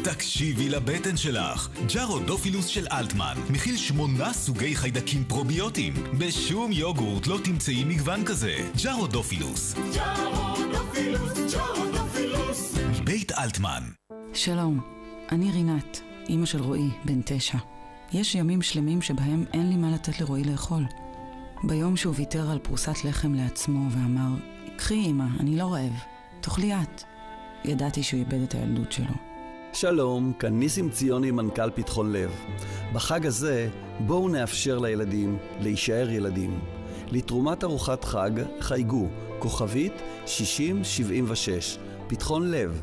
תקשיבי לבטן שלך. ג'רודופילוס של אלטמן מכיל שמונה סוגי חיידקים פרוביוטיים. בשום יוגורט לא תמצאי מגוון כזה. ג'רודופילוס. ג'רודופילוס, ג'רודופילוס. מבית אלטמן. שלום, אני רינת, אימא של רועי, בן תשע. יש ימים שלמים שבהם אין לי מה לתת לרועי לאכול. ביום שהוא ויתר על פרוסת לחם לעצמו ואמר, קחי אמא, אני לא רעב, תאכלי את. ידעתי שהוא איבד את הילדות שלו. שלום, כאן ניסים ציוני, מנכ"ל פתחון לב. בחג הזה בואו נאפשר לילדים להישאר ילדים. לתרומת ארוחת חג חייגו, כוכבית 6076, פתחון לב.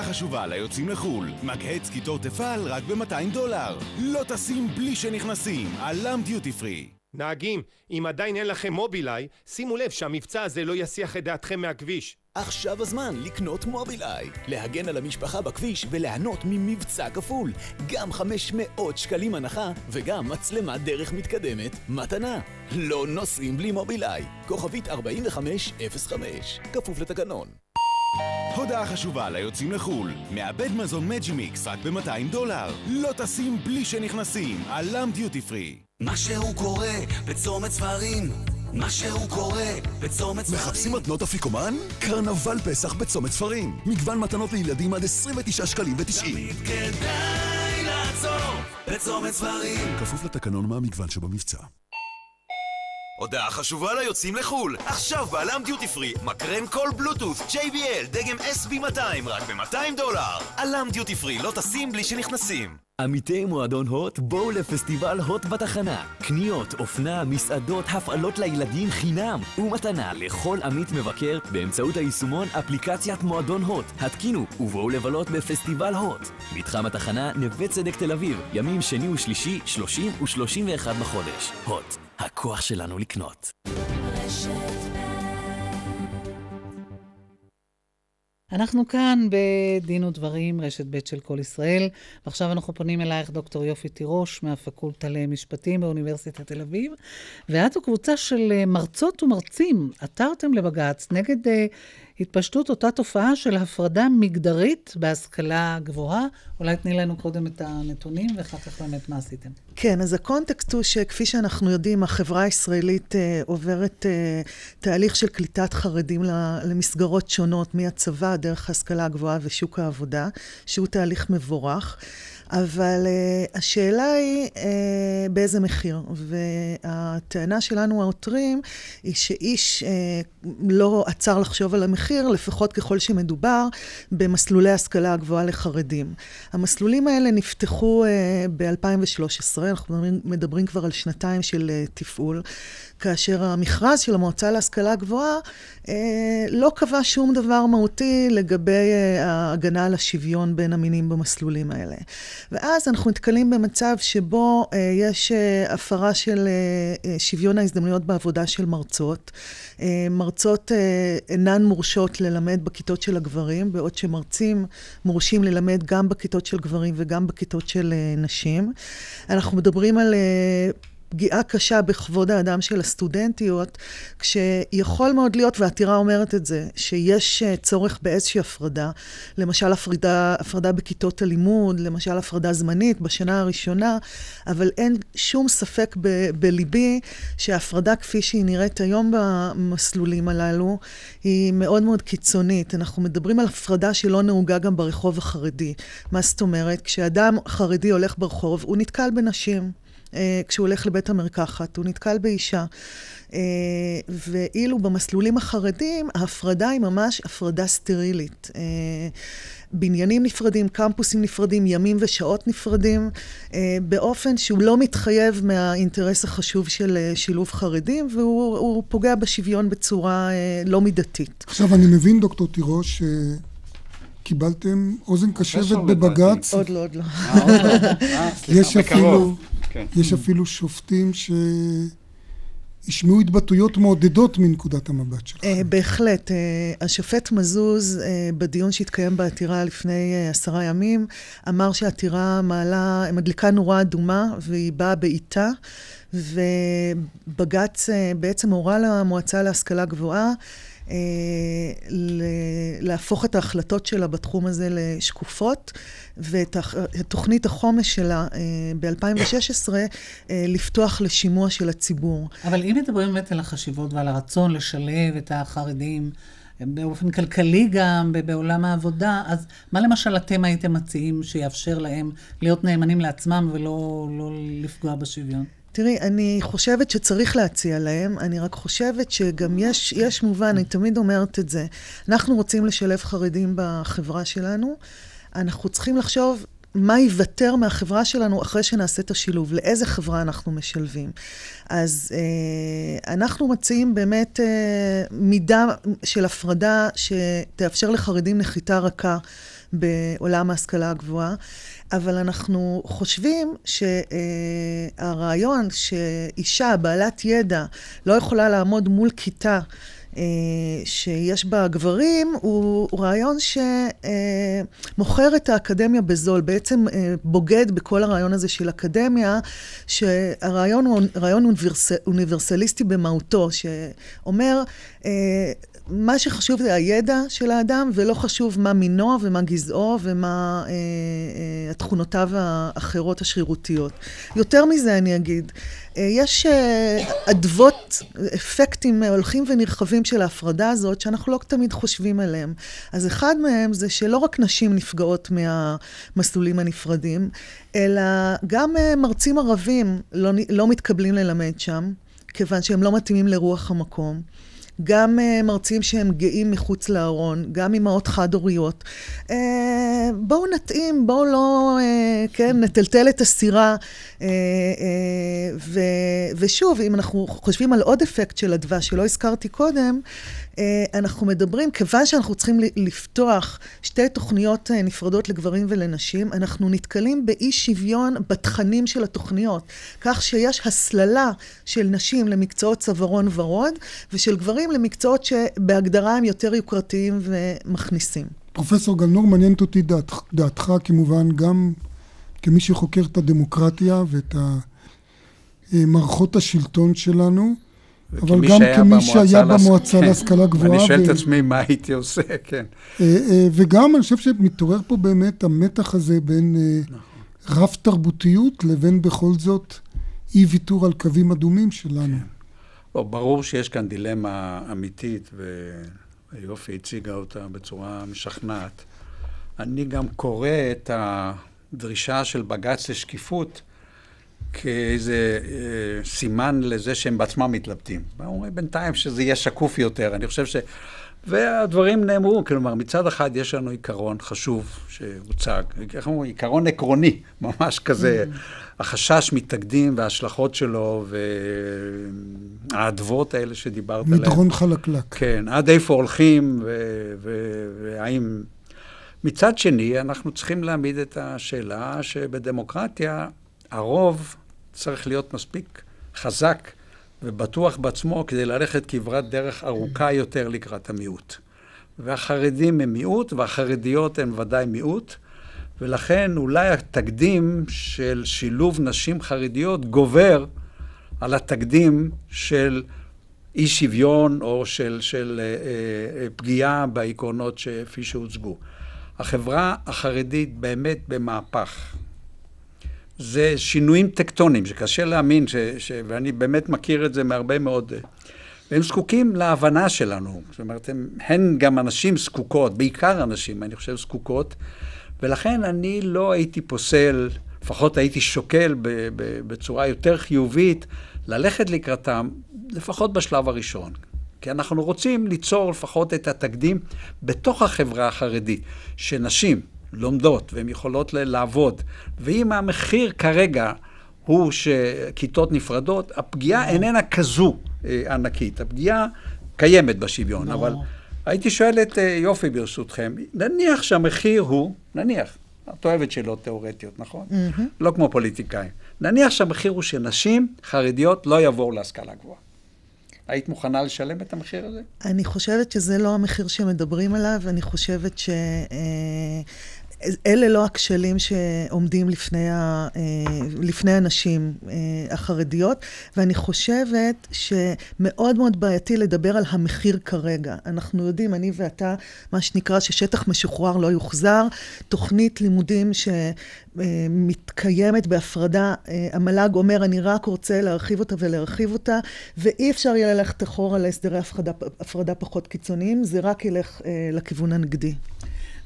הודעה חשובה ליוצאים לחו"ל, מגהץ קיטור תפעל רק ב-200 דולר. לא טסים בלי שנכנסים, עלם דיוטי פרי. נהגים, אם עדיין אין לכם מובילאיי, שימו לב שהמבצע הזה לא יסיח את דעתכם מהכביש. עכשיו הזמן לקנות מובילאיי, להגן על המשפחה בכביש וליהנות ממבצע כפול. גם 500 שקלים הנחה וגם מצלמת דרך מתקדמת, מתנה. לא נוסעים בלי מובילאיי. כוכבית 4505, כפוף לתקנון. הודעה חשובה ליוצאים לחו"ל, מעבד מזון מג'י מיקס רק ב-200 דולר. לא טסים בלי שנכנסים, עלם דיוטי פרי. משהו קורה בצומת ספרים משהו קורה בצומת ספרים. מחפשים מתנות אפיקומן? קרנבל פסח בצומת ספרים. מגוון מתנות לילדים עד 29 שקלים ו-90. תמיד כדאי לעצור בצומת ספרים. כפוף לתקנון מהמגוון שבמבצע. הודעה חשובה ליוצאים לחו"ל, עכשיו בעלם דיוטי פרי, מקרן קול בלוטות' JBL דגם SB200 רק ב-200 דולר. עלם דיוטי פרי, לא טסים בלי שנכנסים. עמיתי מועדון הוט, בואו לפסטיבל הוט בתחנה. קניות, אופנה, מסעדות, הפעלות לילדים חינם. ומתנה לכל עמית מבקר באמצעות היישומון אפליקציית מועדון הוט. התקינו ובואו לבלות בפסטיבל הוט. מתחם התחנה, נווה צדק תל אביב, ימים שני ושלישי, 30 ו-31 בחודש. הוט, הכוח שלנו לקנות. אנחנו כאן בדין ודברים, רשת ב' של כל ישראל, ועכשיו אנחנו פונים אלייך, דוקטור יופי תירוש, מהפקולטה למשפטים באוניברסיטת תל אביב, ואת וקבוצה של מרצות ומרצים עתרתם לבג"ץ נגד uh, התפשטות אותה תופעה של הפרדה מגדרית בהשכלה גבוהה. אולי תני לנו קודם את הנתונים ואחר כך באמת מה עשיתם. כן, אז הקונטקסט הוא שכפי שאנחנו יודעים, החברה הישראלית אה, עוברת אה, תהליך של קליטת חרדים למסגרות שונות, מהצבא, דרך ההשכלה הגבוהה ושוק העבודה, שהוא תהליך מבורך. אבל uh, השאלה היא uh, באיזה מחיר. והטענה שלנו, העותרים, היא שאיש uh, לא עצר לחשוב על המחיר, לפחות ככל שמדובר במסלולי השכלה הגבוהה לחרדים. המסלולים האלה נפתחו uh, ב-2013, אנחנו מדברים, כבר על שנתיים של uh, תפעול. כאשר המכרז של המועצה להשכלה גבוהה אה, לא קבע שום דבר מהותי לגבי אה, ההגנה על השוויון בין המינים במסלולים האלה. ואז אנחנו נתקלים במצב שבו אה, יש אה, הפרה של אה, אה, שוויון ההזדמנויות בעבודה של מרצות. אה, מרצות אה, אינן מורשות ללמד בכיתות של הגברים, בעוד שמרצים מורשים ללמד גם בכיתות של גברים וגם בכיתות של אה, נשים. אנחנו מדברים על... פגיעה קשה בכבוד האדם של הסטודנטיות, כשיכול מאוד להיות, והעתירה אומרת את זה, שיש אה, צורך באיזושהי הפרדה, למשל הפרדה, הפרדה בכיתות הלימוד, למשל הפרדה זמנית בשנה הראשונה, אבל אין שום ספק ב- בליבי שההפרדה כפי שהיא נראית היום במסלולים הללו, היא מאוד מאוד קיצונית. אנחנו מדברים על הפרדה שלא נהוגה גם ברחוב החרדי. מה זאת אומרת? כשאדם חרדי הולך ברחוב, הוא נתקל בנשים. אה, כשהוא הולך לבית המרקחת, הוא נתקל באישה. אה, ואילו במסלולים החרדים, ההפרדה היא ממש הפרדה סטרילית. אה, בניינים נפרדים, קמפוסים נפרדים, ימים ושעות נפרדים, באופן שהוא לא מתחייב מהאינטרס החשוב של שילוב חרדים, והוא פוגע בשוויון בצורה לא מידתית. עכשיו, אני מבין, דוקטור תירוש, קיבלתם אוזן קשבת בבג"ץ. עוד לא, עוד לא. יש אפילו... כן. יש אפילו שופטים שהשמיעו התבטאויות מעודדות מנקודת המבט שלך. Uh, בהחלט. Uh, השופט מזוז, uh, בדיון שהתקיים בעתירה לפני עשרה ימים, אמר שהעתירה מעלה, מדליקה נורה אדומה והיא באה בעיטה, ובג"ץ בעצם הורה למועצה להשכלה גבוהה אה, להפוך את ההחלטות שלה בתחום הזה לשקופות, ואת תוכנית החומש שלה אה, ב-2016 אה, לפתוח לשימוע של הציבור. אבל אם מדברים באמת על החשיבות ועל הרצון לשלב את החרדים, באופן כלכלי גם, בעולם העבודה, אז מה למשל אתם הייתם מציעים שיאפשר להם להיות נאמנים לעצמם ולא לא לפגוע בשוויון? תראי, אני חושבת שצריך להציע להם, אני רק חושבת שגם יש, יש מובן, אני תמיד אומרת את זה. אנחנו רוצים לשלב חרדים בחברה שלנו, אנחנו צריכים לחשוב מה ייוותר מהחברה שלנו אחרי שנעשה את השילוב, לאיזה חברה אנחנו משלבים. אז אה, אנחנו מציעים באמת אה, מידה של הפרדה שתאפשר לחרדים נחיתה רכה בעולם ההשכלה הגבוהה. אבל אנחנו חושבים שהרעיון שאישה בעלת ידע לא יכולה לעמוד מול כיתה שיש בה גברים, הוא רעיון שמוכר את האקדמיה בזול, בעצם אה, בוגד בכל הרעיון הזה של אקדמיה, שהרעיון הוא רעיון אוניברס, אוניברסליסטי במהותו, שאומר, אה, מה שחשוב זה הידע של האדם, ולא חשוב מה מינו ומה גזעו ומה אה, אה, התכונותיו האחרות השרירותיות. יותר מזה אני אגיד, אה, יש אה, אדוות, אפקטים הולכים ונרחבים של ההפרדה הזאת, שאנחנו לא תמיד חושבים עליהם. אז אחד מהם זה שלא רק נשים נפגעות מהמסלולים הנפרדים, אלא גם אה, מרצים ערבים לא, לא מתקבלים ללמד שם, כיוון שהם לא מתאימים לרוח המקום. גם uh, מרצים שהם גאים מחוץ לארון, גם אימהות חד-הוריות. Uh, בואו נתאים, בואו לא, uh, כן, נטלטל את הסירה. Uh, uh, ו, ושוב, אם אנחנו חושבים על עוד אפקט של הדבש שלא הזכרתי קודם, אה, אנחנו מדברים, כיוון שאנחנו צריכים לפתוח שתי תוכניות אה, נפרדות לגברים ולנשים, אנחנו נתקלים באי שוויון בתכנים של התוכניות, כך שיש הסללה של נשים למקצועות צווארון ורוד, ושל גברים למקצועות שבהגדרה הם יותר יוקרתיים ומכניסים. פרופסור גלנור, מעניינת אותי דעת, דעתך כמובן גם כמי שחוקר את הדמוקרטיה ואת מערכות השלטון שלנו. אבל גם כמי שהיה במועצה להשכלה גבוהה. אני שואל את עצמי מה הייתי עושה, כן. וגם אני חושב שמתעורר פה באמת המתח הזה בין נכון. רב תרבותיות לבין בכל זאת אי ויתור על קווים אדומים שלנו. כן. לא, ברור שיש כאן דילמה אמיתית, ויופי הציגה אותה בצורה משכנעת. אני גם קורא את הדרישה של בג"ץ לשקיפות כאיזה אה, סימן לזה שהם בעצמם מתלבטים. אומרים בינתיים שזה יהיה שקוף יותר. אני חושב ש... והדברים נאמרו, כלומר, מצד אחד יש לנו עיקרון חשוב שהוצג, איך אומרים? עיקרון עקרוני, ממש כזה, mm. החשש מתקדים וההשלכות שלו והאדוות האלה שדיברת עליהן. מדרון חלקלק. כן, עד איפה הולכים והאם... מצד שני, אנחנו צריכים להעמיד את השאלה שבדמוקרטיה הרוב צריך להיות מספיק חזק ובטוח בעצמו כדי ללכת כברת דרך ארוכה יותר לקראת המיעוט. והחרדים הם מיעוט, והחרדיות הן ודאי מיעוט, ולכן אולי התקדים של שילוב נשים חרדיות גובר על התקדים של אי שוויון או של, של אה, אה, פגיעה בעקרונות כפי שהוצגו. החברה החרדית באמת במהפך. זה שינויים טקטוניים, שקשה להאמין, ש, ש, ואני באמת מכיר את זה מהרבה מאוד... והם זקוקים להבנה שלנו. זאת אומרת, הם, הן גם אנשים זקוקות, בעיקר אנשים, אני חושב, זקוקות, ולכן אני לא הייתי פוסל, לפחות הייתי שוקל ב, ב, בצורה יותר חיובית, ללכת לקראתם, לפחות בשלב הראשון. כי אנחנו רוצים ליצור לפחות את התקדים בתוך החברה החרדית, שנשים, לומדות והן יכולות לעבוד. ואם המחיר כרגע הוא שכיתות נפרדות, הפגיעה איננה כזו אה, ענקית. הפגיעה קיימת בשוויון, לא. אבל הייתי שואל את אה, יופי ברשותכם, נניח שהמחיר הוא, נניח, את אוהבת שאלות תיאורטיות, נכון? Mm-hmm. לא כמו פוליטיקאים. נניח שהמחיר הוא שנשים חרדיות לא יבואו להשכלה גבוהה. היית מוכנה לשלם את המחיר הזה? אני חושבת שזה לא המחיר שמדברים עליו, אני חושבת ש... אה, אלה לא הכשלים שעומדים לפני, ה, אה, לפני הנשים אה, החרדיות, ואני חושבת שמאוד מאוד בעייתי לדבר על המחיר כרגע. אנחנו יודעים, אני ואתה, מה שנקרא ששטח משוחרר לא יוחזר, תוכנית לימודים שמתקיימת בהפרדה, אה, המל"ג אומר, אני רק רוצה להרחיב אותה ולהרחיב אותה, ואי אפשר יהיה ללכת אחורה להסדרי הפרדה, הפרדה פחות קיצוניים, זה רק ילך לכיוון הנגדי.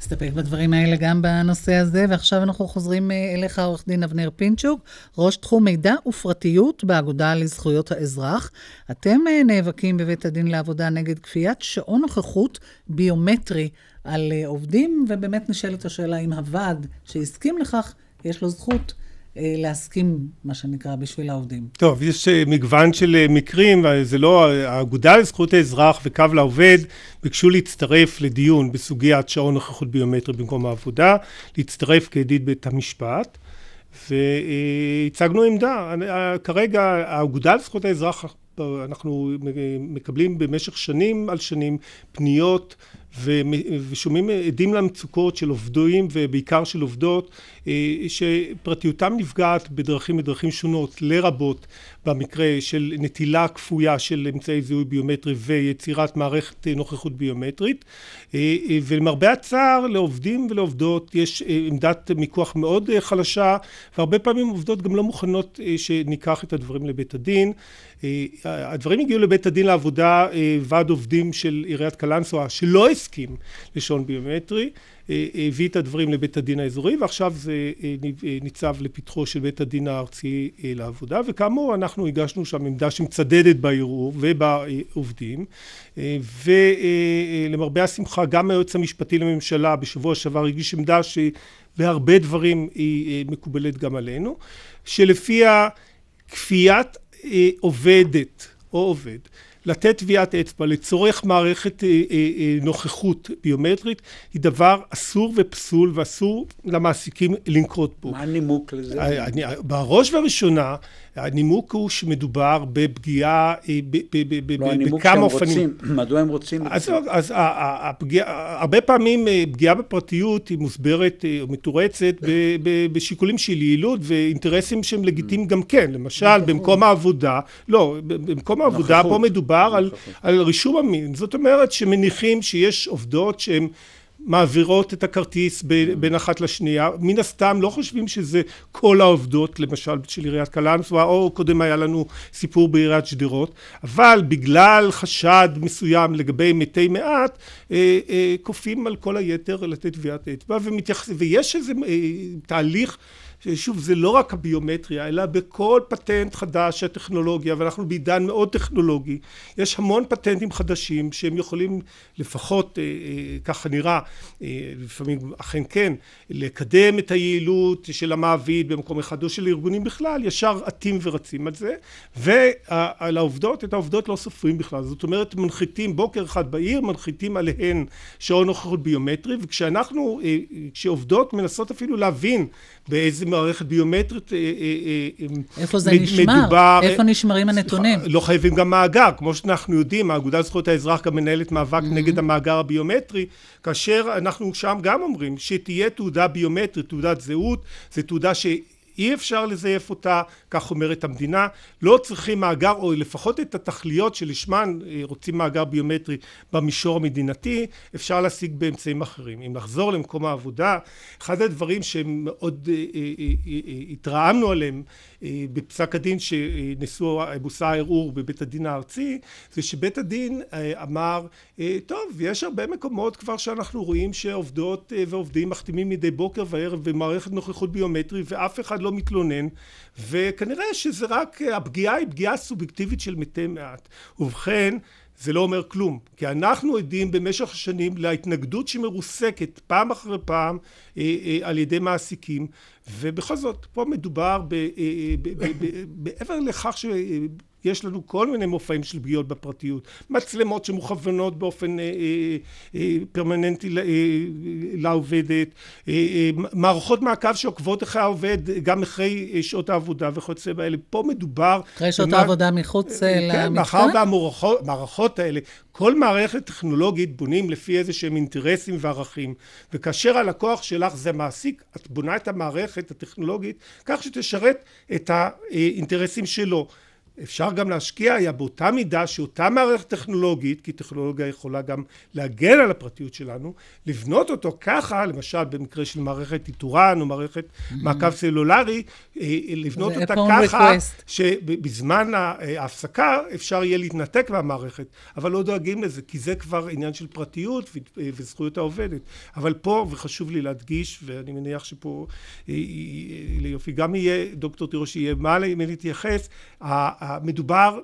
נסתפק בדברים האלה גם בנושא הזה, ועכשיו אנחנו חוזרים אה, אליך, עורך דין אבנר פינצ'וק, ראש תחום מידע ופרטיות באגודה לזכויות האזרח. אתם אה, נאבקים בבית הדין לעבודה נגד כפיית שעון נוכחות ביומטרי על אה, עובדים, ובאמת נשאלת השאלה אם הוועד שהסכים לכך, יש לו זכות להסכים, מה שנקרא, בשביל העובדים. טוב, יש אה, מגוון של אה, מקרים, זה לא, האגודה לזכות האזרח וקו לעובד ביקשו להצטרף לדיון בסוגיית שעון נוכחות ביומטרי במקום העבודה, להצטרף כידיד בית המשפט. והצגנו עמדה. כרגע האגודה לזכות האזרח, אנחנו מקבלים במשך שנים על שנים פניות ושומעים עדים למצוקות של עובדים ובעיקר של עובדות אה, שפרטיותם נפגעת בדרכים בדרכים שונות לרבות במקרה של נטילה כפויה של אמצעי זיהוי ביומטרי ויצירת מערכת נוכחות ביומטרית. אה, אה, ולמרבה הצער לעובדים ולעובדות יש עמדת מיקוח מאוד חלשה והרבה פעמים עובדות גם לא מוכנות שניקח את הדברים לבית הדין. הדברים הגיעו לבית הדין לעבודה ועד עובדים של עיריית קלנסווה שלא הסכים לשעון ביומטרי, אה, הביא את הדברים לבית הדין האזורי ועכשיו זה אה, אה, ניצב לפתחו של בית הדין הארצי לעבודה וכאמור אנחנו הגשנו שם עמדה שמצדדת בערעור ובעובדים ולמרבה השמחה גם היועץ המשפטי לממשלה בשבוע שעבר הגיש עמדה שבהרבה דברים היא מקובלת גם עלינו שלפיה כפיית עובדת או עובד לתת טביעת אצבע לצורך מערכת אה, אה, אה, נוכחות ביומטרית היא דבר אסור ופסול ואסור למעסיקים לנקוט בו. מה הנימוק לזה? אני, בראש ובראשונה הנימוק הוא שמדובר בפגיעה אה, בכמה אופנים. מדוע הם רוצים? אז, אז הפגיעה, הרבה פעמים אה, פגיעה בפרטיות היא מוסברת או מתורצת בשיקולים של יעילות ואינטרסים שהם לגיטימיים גם כן. למשל, במקום העבודה, לא, במקום העבודה פה מדובר על, על רישום המין. זאת אומרת שמניחים שיש עובדות שהן מעבירות את הכרטיס בין אחת לשנייה, מן הסתם לא חושבים שזה כל העובדות למשל של עיריית קלנסווה או קודם היה לנו סיפור בעיריית שדרות אבל בגלל חשד מסוים לגבי מתי מעט אה, אה, כופים על כל היתר לתת טביעת אצבע ויש איזה אה, תהליך שוב זה לא רק הביומטריה אלא בכל פטנט חדש של הטכנולוגיה ואנחנו בעידן מאוד טכנולוגי יש המון פטנטים חדשים שהם יכולים לפחות אה, אה, ככה נראה אה, לפעמים אכן כן לקדם את היעילות של המעביד במקום אחד או של ארגונים בכלל ישר עטים ורצים על זה ועל העובדות את העובדות לא סופרים בכלל. זאת אומרת מנחיתים בוקר אחד בעיר מנחיתים עליהן שעון נוכחות ביומטרי וכשאנחנו כשעובדות מנסות אפילו להבין באיזה מערכת ביומטרית אה, אה, אה, איפה זה נשמר? מדובר, איפה נשמרים הנתונים? לא חייבים גם מאגר, כמו שאנחנו יודעים, האגודה לזכויות האזרח גם מנהלת מאבק mm-hmm. נגד המאגר הביומטרי, כאשר אנחנו שם גם אומרים שתהיה תעודה ביומטרית, תעודת זהות, זו תעודה ש... אי אפשר לזייף אותה, כך אומרת המדינה, לא צריכים מאגר או לפחות את התכליות שלשמן אה, רוצים מאגר ביומטרי במישור המדינתי, אפשר להשיג באמצעים אחרים. אם נחזור למקום העבודה, אחד הדברים שמאוד אה, אה, התרעמנו עליהם בפסק הדין שבוצע הערעור בבית הדין הארצי, זה שבית הדין אמר, טוב, יש הרבה מקומות כבר שאנחנו רואים שעובדות ועובדים מחתימים מדי בוקר וערב במערכת נוכחות ביומטרי ואף אחד לא מתלונן וכנראה שזה רק הפגיעה היא פגיעה סובייקטיבית של מתי מעט. ובכן זה לא אומר כלום כי אנחנו עדים במשך השנים להתנגדות שמרוסקת פעם אחרי פעם אה, אה, על ידי מעסיקים ובכל זאת פה מדובר אה, מעבר לכך ש... יש לנו כל מיני מופעים של פגיעות בפרטיות, מצלמות שמוכוונות באופן אה, אה, אה, פרמננטי אה, לעובדת, אה, אה, מערכות מעקב שעוקבות אחרי העובד גם אחרי אה, שעות העבודה וכיוצא באלה. פה מדובר... אחרי שעות במה... העבודה מחוץ אה, למתקן? כן, מאחר והמערכות האלה, כל מערכת טכנולוגית בונים לפי איזה שהם אינטרסים וערכים, וכאשר הלקוח שלך זה מעסיק, את בונה את המערכת הטכנולוגית כך שתשרת את האינטרסים שלו. אפשר גם להשקיע היה באותה מידה שאותה מערכת טכנולוגית, כי טכנולוגיה יכולה גם להגן על הפרטיות שלנו, לבנות אותו ככה, למשל במקרה של מערכת איתורן או מערכת mm-hmm. מעקב סלולרי, אה, לבנות אותה ככה, שבזמן ההפסקה אפשר יהיה להתנתק מהמערכת, אבל לא דואגים לזה, כי זה כבר עניין של פרטיות אה, וזכויות העובדת. אבל פה, וחשוב לי להדגיש, ואני מניח שפה אה, ליופי גם יהיה, דוקטור תירוש יהיה מה להתייחס, מדובר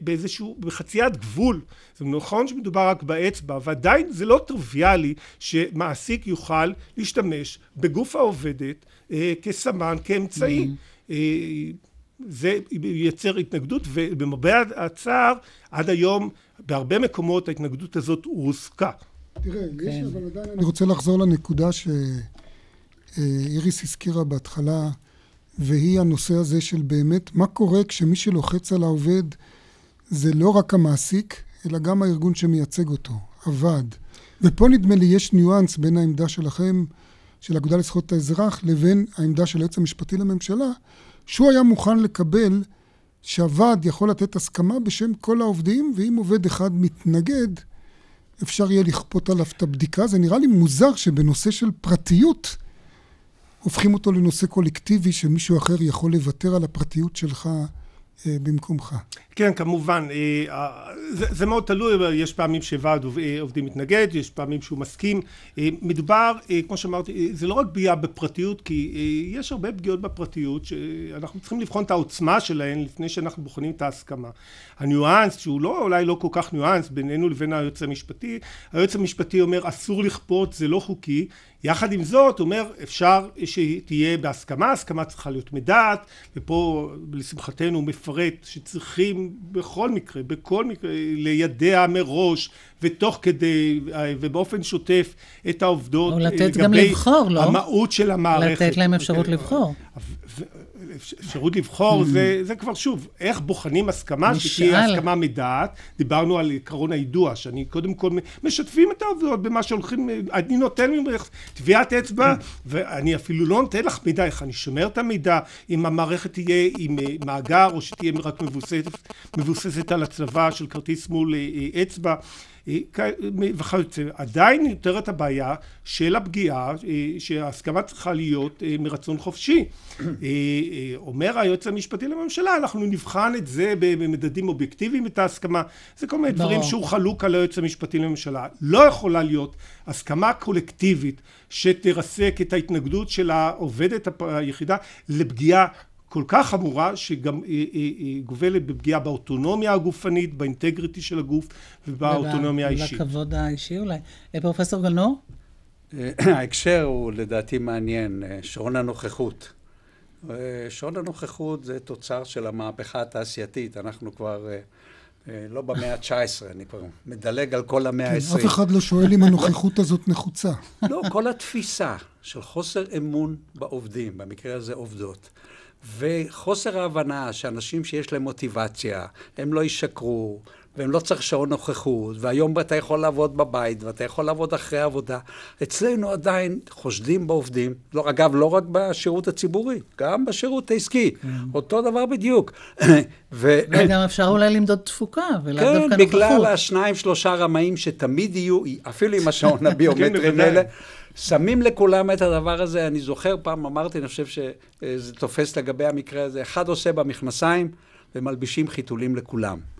באיזשהו, בחציית גבול. זה נכון שמדובר רק באצבע, ועדיין זה לא טריוויאלי שמעסיק יוכל להשתמש בגוף העובדת אה, כסמן, כאמצעי. Mm-hmm. אה, זה ייצר התנגדות, ובמרבה הצער, עד היום בהרבה מקומות ההתנגדות הזאת הורסקה. תראה, כן. יש, אבל עדיין אני רוצה לחזור לנקודה שאיריס הזכירה בהתחלה. והיא הנושא הזה של באמת מה קורה כשמי שלוחץ על העובד זה לא רק המעסיק, אלא גם הארגון שמייצג אותו, הוועד. ופה נדמה לי יש ניואנס בין העמדה שלכם, של האגודה לזכויות האזרח, לבין העמדה של היועץ המשפטי לממשלה, שהוא היה מוכן לקבל שהוועד יכול לתת הסכמה בשם כל העובדים, ואם עובד אחד מתנגד, אפשר יהיה לכפות עליו את הבדיקה. זה נראה לי מוזר שבנושא של פרטיות, הופכים אותו לנושא קולקטיבי שמישהו אחר יכול לוותר על הפרטיות שלך אה, במקומך. כן, כמובן. אה, זה, זה מאוד תלוי, יש פעמים שוועד אה, עובדים מתנגד, יש פעמים שהוא מסכים. מדובר, כמו שאמרתי, זה לא רק פגיעה בפרטיות, כי יש הרבה פגיעות בפרטיות שאנחנו צריכים לבחון את העוצמה שלהן לפני שאנחנו בוחנים את ההסכמה. הניואנס, שהוא לא, אולי לא כל כך ניואנס בינינו לבין היועץ המשפטי, היועץ המשפטי אומר אסור לכפות, זה לא חוקי. יחד עם זאת, הוא אומר, אפשר שתהיה בהסכמה, הסכמה צריכה להיות מדעת, ופה לשמחתנו הוא מפרט שצריכים בכל מקרה, בכל מקרה, לידע מראש ותוך כדי ובאופן שוטף את העובדות או לתת גם לבחור, לא? המהות של המערכת. לתת להם אפשרות לבחור. אפשרות לבחור, זה, זה כבר שוב, איך בוחנים הסכמה שתהיה הסכמה מדעת. דיברנו על עקרון היידוע, שאני קודם כל משתפים את העובדות במה שהולכים, אני נותן ממך טביעת אצבע, ואני אפילו לא נותן לך מידע, איך אני שומר את המידע, אם המערכת תהיה עם מאגר, או שתהיה רק מבוססת, מבוססת על הצלבה של כרטיס מול אצבע. וכיוצא. עדיין נותרת הבעיה של הפגיעה, שההסכמה צריכה להיות מרצון חופשי. אומר היועץ המשפטי לממשלה, אנחנו נבחן את זה במדדים אובייקטיביים, את ההסכמה. זה כל מיני דברים שהוא חלוק על היועץ המשפטי לממשלה. לא יכולה להיות הסכמה קולקטיבית שתרסק את ההתנגדות של העובדת היחידה לפגיעה כל כך חמורה שגם גובלת בפגיעה באוטונומיה הגופנית, באינטגריטי של הגוף ובאוטונומיה האישית. ובכבוד האישי אולי. פרופסור גלנור? ההקשר הוא לדעתי מעניין, שעון הנוכחות. שעון הנוכחות זה תוצר של המהפכה התעשייתית, אנחנו כבר לא במאה ה-19, אני כבר מדלג על כל המאה ה-20. כן, אף אחד לא שואל אם הנוכחות הזאת נחוצה. לא, כל התפיסה של חוסר אמון בעובדים, במקרה הזה עובדות. וחוסר ההבנה שאנשים שיש להם מוטיבציה, הם לא ישקרו, והם לא צריך שעון נוכחות, והיום אתה יכול לעבוד בבית, ואתה יכול לעבוד אחרי העבודה. אצלנו עדיין חושדים בעובדים, לא, אגב, לא רק בשירות הציבורי, גם בשירות העסקי, כן. אותו דבר בדיוק. ו... וגם אפשר אולי למדוד תפוקה, ולאו כן, דווקא נוכחות. כן, בגלל השניים, שלושה רמאים שתמיד יהיו, אפילו עם השעון הביומטריים האלה. שמים לכולם את הדבר הזה, אני זוכר פעם אמרתי, אני חושב שזה תופס לגבי המקרה הזה, אחד עושה במכנסיים ומלבישים חיתולים לכולם.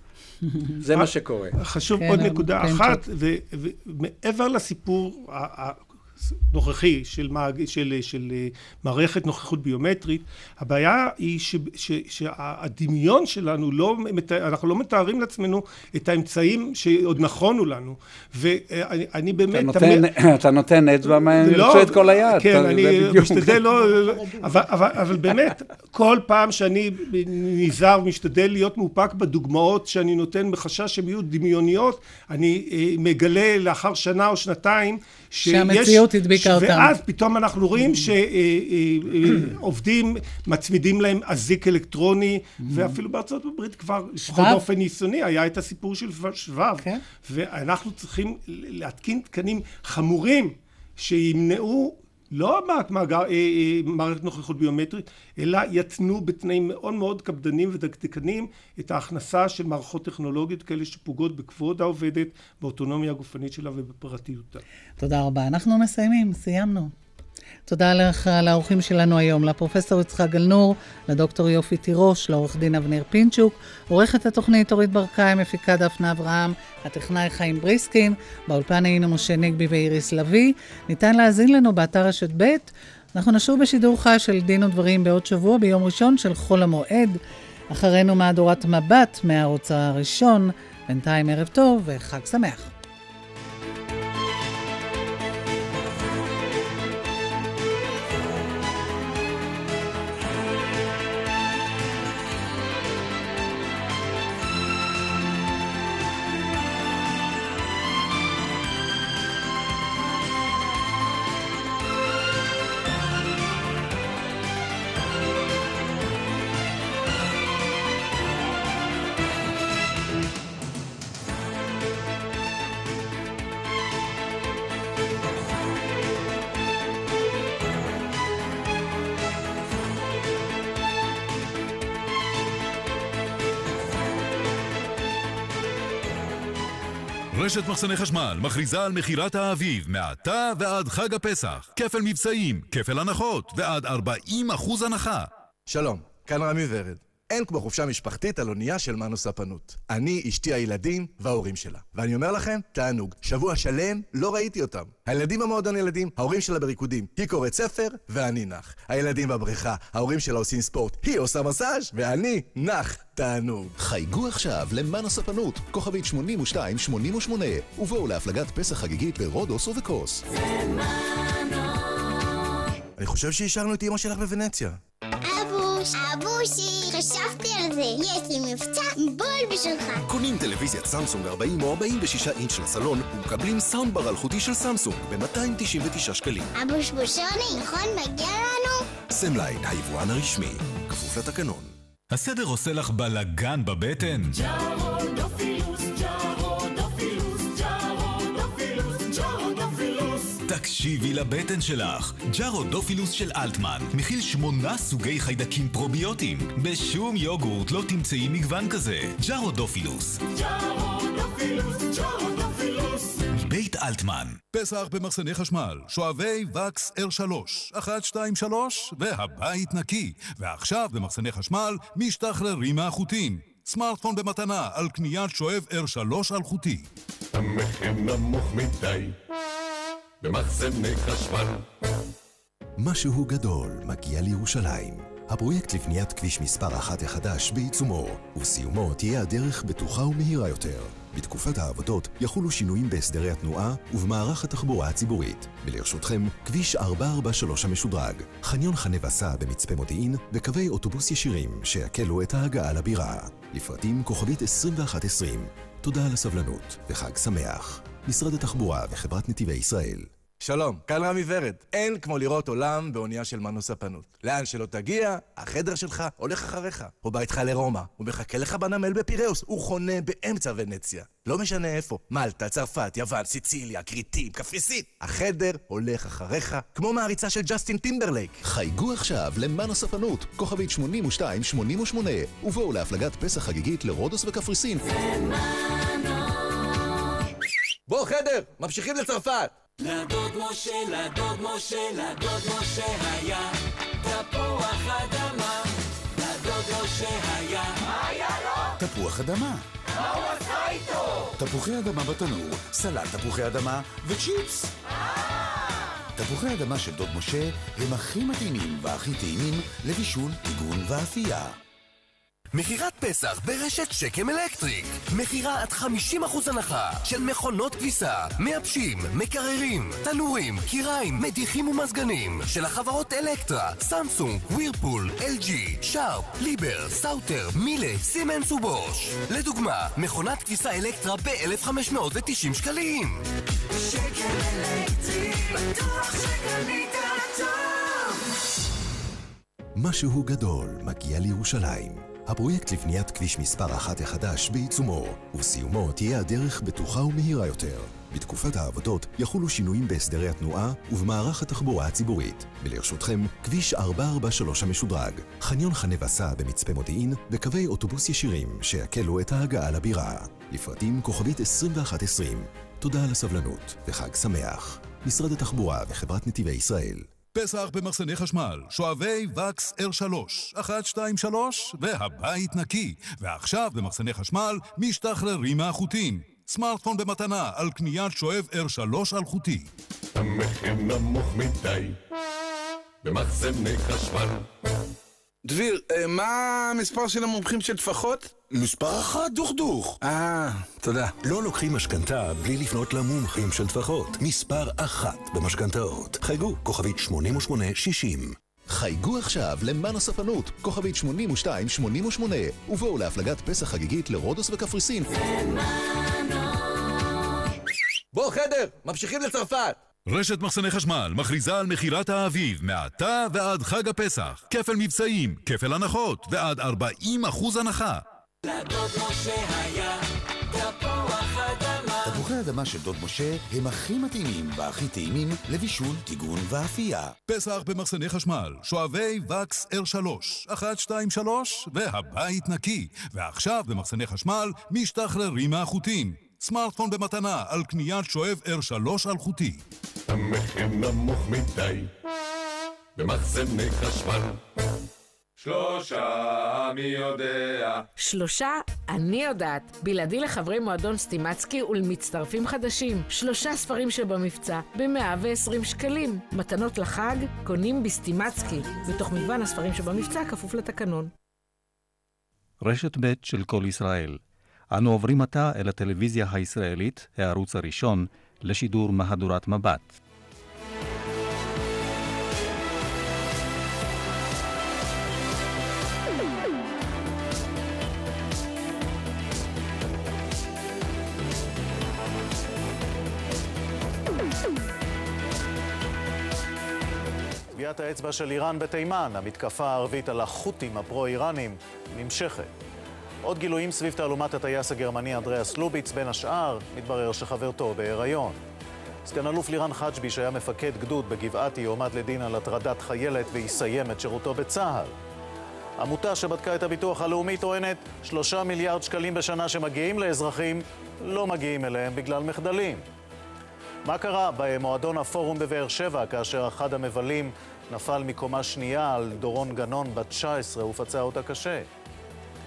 זה מה שקורה. חשוב עוד נקודה אחת, ומעבר לסיפור נוכחי של, מעג... של, של מערכת נוכחות ביומטרית, הבעיה היא ש... ש... שהדמיון שלנו, לא, אנחנו לא מתארים לעצמנו את האמצעים שעוד נכונו לנו. ואני באמת... אתה נותן, תמיד... אתה נותן אצבע, מה לא, את כל היד. כן, אתה, אני משתדל לא... אבל, אבל, אבל באמת, כל פעם שאני נזהר ומשתדל להיות מאופק בדוגמאות שאני נותן בחשש שהן יהיו דמיוניות, אני מגלה לאחר שנה או שנתיים. שהמציאות הדביקה אותם. ואז פתאום אנחנו רואים שעובדים, מצמידים להם אזיק אלקטרוני, ואפילו בארצות הברית כבר, לפחות באופן ניסיוני, היה את הסיפור של שבב. כן. ואנחנו צריכים להתקין תקנים חמורים שימנעו לא מאגר, אה, אה, מערכת נוכחות ביומטרית, אלא יתנו בתנאים מאוד מאוד קפדניים ודקדקניים את ההכנסה של מערכות טכנולוגיות כאלה שפוגעות בכבוד העובדת, באוטונומיה הגופנית שלה ובפרטיותה. תודה רבה. אנחנו מסיימים, סיימנו. תודה לך לאורחים שלנו היום, לפרופסור יצחק גלנור, לדוקטור יופי תירוש, לעורך דין אבנר פינצ'וק, עורכת התוכנית אורית ברקאי, מפיקה דפנה אברהם, הטכנאי חיים בריסקין, באולפן היינו משה נגבי ואיריס לביא. ניתן להאזין לנו באתר רשת ב'. אנחנו נשוב בשידור חי של דין ודברים בעוד שבוע, ביום ראשון של חול המועד. אחרינו מהדורת מבט מהערוץ הראשון. בינתיים ערב טוב וחג שמח. רשת מחסני חשמל מכריזה על מכירת האביב מעתה ועד חג הפסח. כפל מבצעים, כפל הנחות ועד 40% הנחה. שלום, כאן רמי ורד. אין כמו חופשה משפחתית על אונייה של מנו ספנות. אני, אשתי, הילדים וההורים שלה. ואני אומר לכם, תענוג. שבוע שלם לא ראיתי אותם. הילדים במועדון ילדים, ההורים שלה בריקודים. היא קוראת ספר ואני נח. הילדים בבריכה, ההורים שלה עושים ספורט. היא עושה מסאז' ואני נח. תענוג. חייגו עכשיו למנו ספנות, כוכבית 8288, ובואו להפלגת פסח חגיגית ברודוס ובקוס. זה מנו. אני חושב שהשארנו את אמא שלך בוונציה. אבוש, אבושי, חשבתי על זה. יש לי מבצע בול בשבילך. קונים טלוויזיית סמסונג 40 או 46 אינץ' לסלון ומקבלים סאונדבר אלחוטי של סמסונג ב-299 שקלים. אבוש בושוני, נכון מגיע לנו? סמליין, היבואן הרשמי. כפוף לתקנון. הסדר עושה לך בלאגן בבטן? ג'רודופילוס, תקשיבי לבטן שלך. ג'רודופילוס של אלטמן מכיל שמונה סוגי חיידקים פרוביוטיים. בשום יוגורט לא תמצאי מגוון כזה. ג'רודופילוס. ג'רודופילוס, ג'רודופילוס. מבית אלטמן. פסח במחסני חשמל, שואבי וקס R3, 1, 2, 3, והבית נקי. ועכשיו במחסני חשמל, משתחררים מהחוטים. סמארטפון במתנה על קניית שואב R3 אלחוטי. המחיר נמוך מדי, במחסני חשמל. משהו גדול מגיע לירושלים. הפרויקט לבניית כביש מספר אחת החדש בעיצומו, ובסיומו תהיה הדרך בטוחה ומהירה יותר. בתקופת העבודות יחולו שינויים בהסדרי התנועה ובמערך התחבורה הציבורית. ולרשותכם, כביש 443 המשודרג, חניון חנה וסע במצפה מודיעין, וקווי אוטובוס ישירים שיקלו את ההגעה לבירה. לפרטים כוכבית 2120. תודה על הסבלנות, וחג שמח. משרד התחבורה וחברת נתיבי ישראל. שלום, כאן רמי ורד. אין כמו לראות עולם באונייה של מנו ספנות. לאן שלא תגיע, החדר שלך הולך אחריך. הוא בא איתך לרומא, הוא מחכה לך בנמל בפיראוס, הוא חונה באמצע ונציה. לא משנה איפה, מלטה, צרפת, יוון, סיציליה, כריתים, קפריסין. החדר הולך אחריך, כמו מעריצה של ג'סטין טימברלייק. חייגו עכשיו למנו ספנות, כוכבית 8288, ובואו להפלגת פסח חגיגית לרודוס וקפריסין. בוא חדר, ממשיכים לצרפת! לדוד משה, לדוד משה, לדוד משה היה תפוח אדמה. לדוד משה היה, מה היה לו? תפוח אדמה. מה הוא עשה איתו? תפוחי אדמה בתנור, סלט תפוחי אדמה וצ'יפס. תפוחי אדמה של דוד משה הם הכי מתאימים והכי טעימים לבישול, טיגון ואפייה. מכירת פסח ברשת שקם אלקטריק. מכירה עד 50% הנחה של מכונות כביסה, מייבשים, מקררים, תנורים, כיריים, מדיחים ומזגנים של החברות אלקטרה, סמסונג, ווירפול, LG, שרפ, ליבהר, סאוטר, מילה, סימנס ובוש. לדוגמה, מכונת כביסה אלקטרה ב-1590 שקלים. שקל אלקטריק, בטוח שקנית טוב. משהו גדול מגיע לירושלים. הפרויקט לבניית כביש מספר אחת החדש בעיצומו, ובסיומו תהיה הדרך בטוחה ומהירה יותר. בתקופת העבודות יחולו שינויים בהסדרי התנועה ובמערך התחבורה הציבורית. ולרשותכם, כביש 443 המשודרג, חניון חנה וסע במצפה מודיעין, וקווי אוטובוס ישירים שיקלו את ההגעה לבירה. לפרטים כוכבית 2120. תודה על הסבלנות, וחג שמח. משרד התחבורה וחברת נתיבי ישראל. פסח במחסני חשמל, שואבי וקס R3, 1, 2, 3, והבית נקי. ועכשיו במחסני חשמל, משתחררים מהחוטים. סמארטפון במתנה על קניית שואב R3 אלחוטי. המחיר נמוך מדי, במחסני חשמל. דביר, אה, מה המספר של המומחים של טפחות? מספר אחת דוכדוך. אה, תודה. לא לוקחים משכנתה בלי לפנות למומחים של טפחות. מספר אחת במשכנתאות. חייגו, כוכבית 8860. חייגו עכשיו למאנו ספנות, כוכבית 8288, ובואו להפלגת פסח חגיגית לרודוס וקפריסין. בוא חדר, ממשיכים לצרפת! רשת מחסני חשמל מכריזה על מכירת האביב מעתה ועד חג הפסח. כפל מבצעים, כפל הנחות ועד 40% הנחה. לדוד משה היה תפוח אדמה. תפוחי אדמה של דוד משה הם הכי מתאימים והכי טעימים לבישול, טיגון ואפייה. פסח במחסני חשמל, שואבי וקס R3, 1, 2, 3, והבית נקי. ועכשיו במחסני חשמל, משתחררים מהחוטים. סמארטפון במתנה על קניית שואב R3 אלחוטי. המחיר נמוך מדי, במחסני חשמל. שלושה, מי יודע? שלושה, אני יודעת. בלעדי לחברי מועדון סטימצקי ולמצטרפים חדשים. שלושה ספרים שבמבצע ב-120 שקלים. מתנות לחג, קונים בסטימצקי. מתוך מגוון הספרים שבמבצע, כפוף לתקנון. רשת ב' של כל ישראל. אנו עוברים עתה אל הטלוויזיה הישראלית, הערוץ הראשון, לשידור מהדורת מבט. טביעת האצבע של איראן בתימן, המתקפה הערבית על החות'ים הפרו-איראנים, נמשכת. עוד גילויים סביב תעלומת הטייס הגרמני אנדריאס לוביץ, בין השאר, מתברר שחברתו בהיריון. סגן אלוף לירן חג'בי, שהיה מפקד גדוד בגבעתי, יועמד לדין על הטרדת חיילת ויסיים את שירותו בצה"ל. עמותה שבדקה את הביטוח הלאומי טוענת שלושה מיליארד שקלים בשנה שמגיעים לאזרחים לא מגיעים אליהם בגלל מחדלים. מה קרה במועדון הפורום בבאר שבע כאשר אחד המבלים נפל מקומה שנייה על דורון גנון בת 19 ופצע אותה קשה?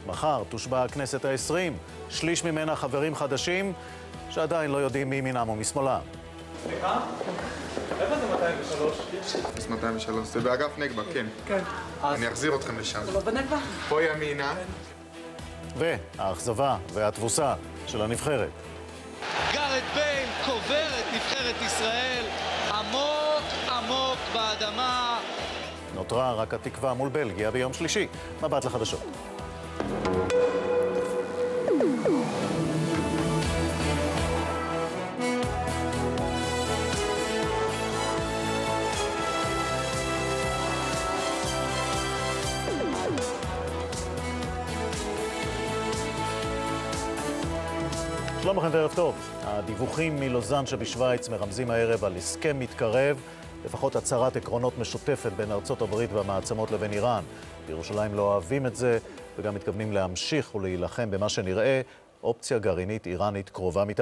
מחר תושבע הכנסת העשרים, שליש ממנה חברים חדשים שעדיין לא יודעים מי מינם ומשמאלם. סליחה? איפה זה 203? 203, זה באגף נגבה, כן. כן. אני אחזיר אתכם לשם. לא בנגבה? פה ימינה. והאכזבה והתבוסה של הנבחרת. גארד בייל קובר את נבחרת ישראל עמוק עמוק באדמה. נותרה רק התקווה מול בלגיה ביום שלישי. מבט לחדשות. שלום לכם וערב טוב. הדיווחים מלוזאן שבשוויץ מרמזים הערב על הסכם מתקרב, לפחות הצהרת עקרונות משותפת בין ארצות הברית והמעצמות לבין איראן. בירושלים לא אוהבים את זה, וגם מתכוונים להמשיך ולהילחם במה שנראה אופציה גרעינית איראנית קרובה מתחת.